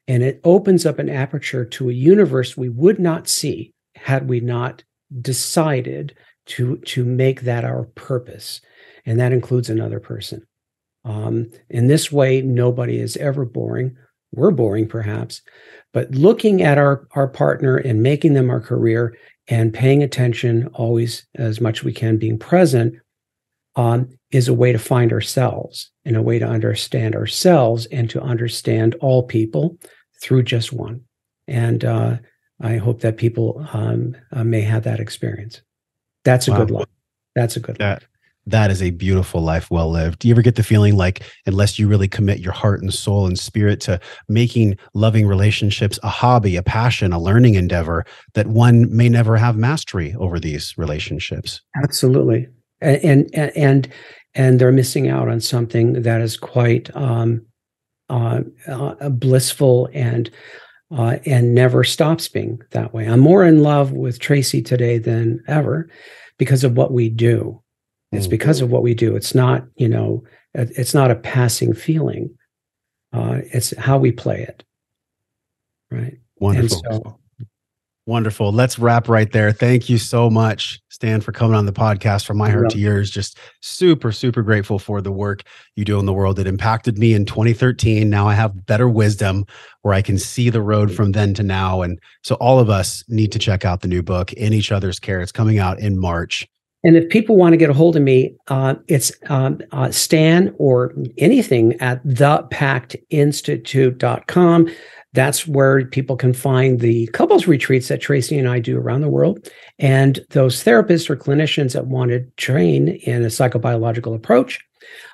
and it opens up an aperture to a universe we would not see had we not decided to to make that our purpose. And that includes another person um, in this way nobody is ever boring we're boring perhaps but looking at our our partner and making them our career and paying attention always as much as we can, being present, um, is a way to find ourselves and a way to understand ourselves and to understand all people through just one. And uh, I hope that people um, uh, may have that experience. That's a wow. good life. That's a good that, life. That is a beautiful life well lived. Do you ever get the feeling like, unless you really commit your heart and soul and spirit to making loving relationships a hobby, a passion, a learning endeavor, that one may never have mastery over these relationships? Absolutely. And, and, and, and they're missing out on something that is quite um, uh, uh, blissful and uh, and never stops being that way. I'm more in love with Tracey today than ever because of what we do. It's mm. because of what we do. It's not, you know, it's not a passing feeling. Uh, it's how we play it. Right. Wonderful. So, Wonderful. Let's wrap right there. Thank you so much, Stan, for coming on the podcast from my heart to yours. Just super, super grateful for the work you do in the world. It impacted me in 2013. Now I have better wisdom where I can see the road from then to now. And so all of us need to check out the new book, In Each Other's Care. It's coming out in March. And if people want to get a hold of me, uh, it's um, uh, Stan or anything at thepactinstitute.com. That's where people can find the couples retreats that Tracey and I do around the world. And those therapists or clinicians that want to train in a psychobiological approach,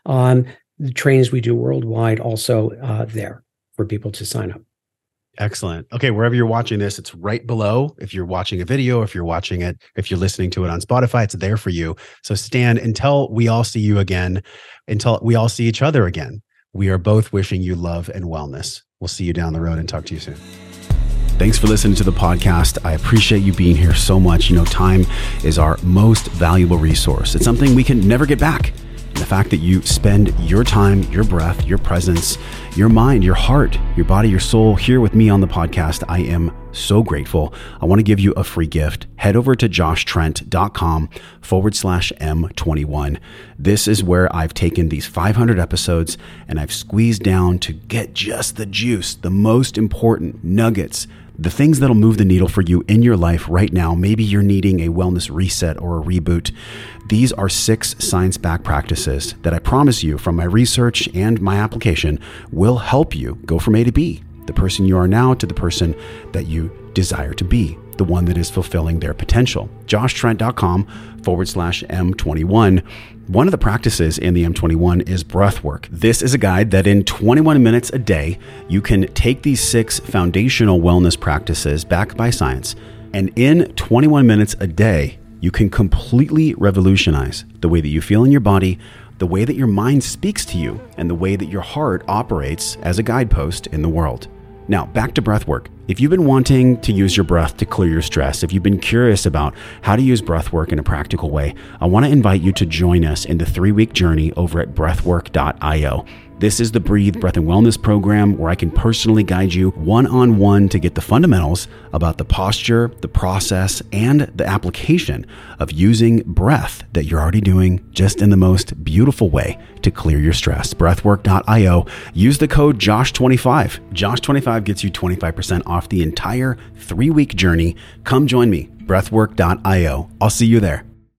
um, the trainings we do worldwide also uh, there for people to sign up. Excellent. Okay, wherever you're watching this, it's right below. If you're watching a video, if you're watching it, if you're listening to it on Spotify, it's there for you. So, Stan, until we all see you again, until we all see each other again, we are both wishing you love and wellness. We'll see you down the road and talk to you soon. Thanks for listening to the podcast. I appreciate you being here so much. You know, time is our most valuable resource. It's something we can never get back. And the fact that you spend your time, your breath, your presence, your mind, your heart, your body, your soul here with me on the podcast, I am so grateful. I want to give you a free gift. Head over to joshtrent.com forward slash M21. This is where I've taken these 500 episodes and I've squeezed down to get just the juice, the most important nuggets the things that'll move the needle for you in your life right now. Maybe you're needing a wellness reset or a reboot. These are six science backed practices that I promise you from my research and my application will help you go from A to B, the person you are now to the person that you desire to be, the one that is fulfilling their potential. JoshTrent.com forward slash M21 one of the practices in the M21 is breath work. This is a guide that in 21 minutes a day, you can take these six foundational wellness practices backed by science, and in 21 minutes a day, you can completely revolutionize the way that you feel in your body, the way that your mind speaks to you, and the way that your heart operates as a guidepost in the world. Now, back to breath work. If you've been wanting to use your breath to clear your stress, if you've been curious about how to use breath work in a practical way, I want to invite you to join us in the three week journey over at breathwork.io. This is the Breathe Breath and Wellness program where I can personally guide you one on one to get the fundamentals about the posture, the process, and the application of using breath that you're already doing just in the most beautiful way to clear your stress. Breathwork.io. Use the code JOSH25. JOSH25 gets you 25% off the entire three week journey. Come join me. Breathwork.io. I'll see you there.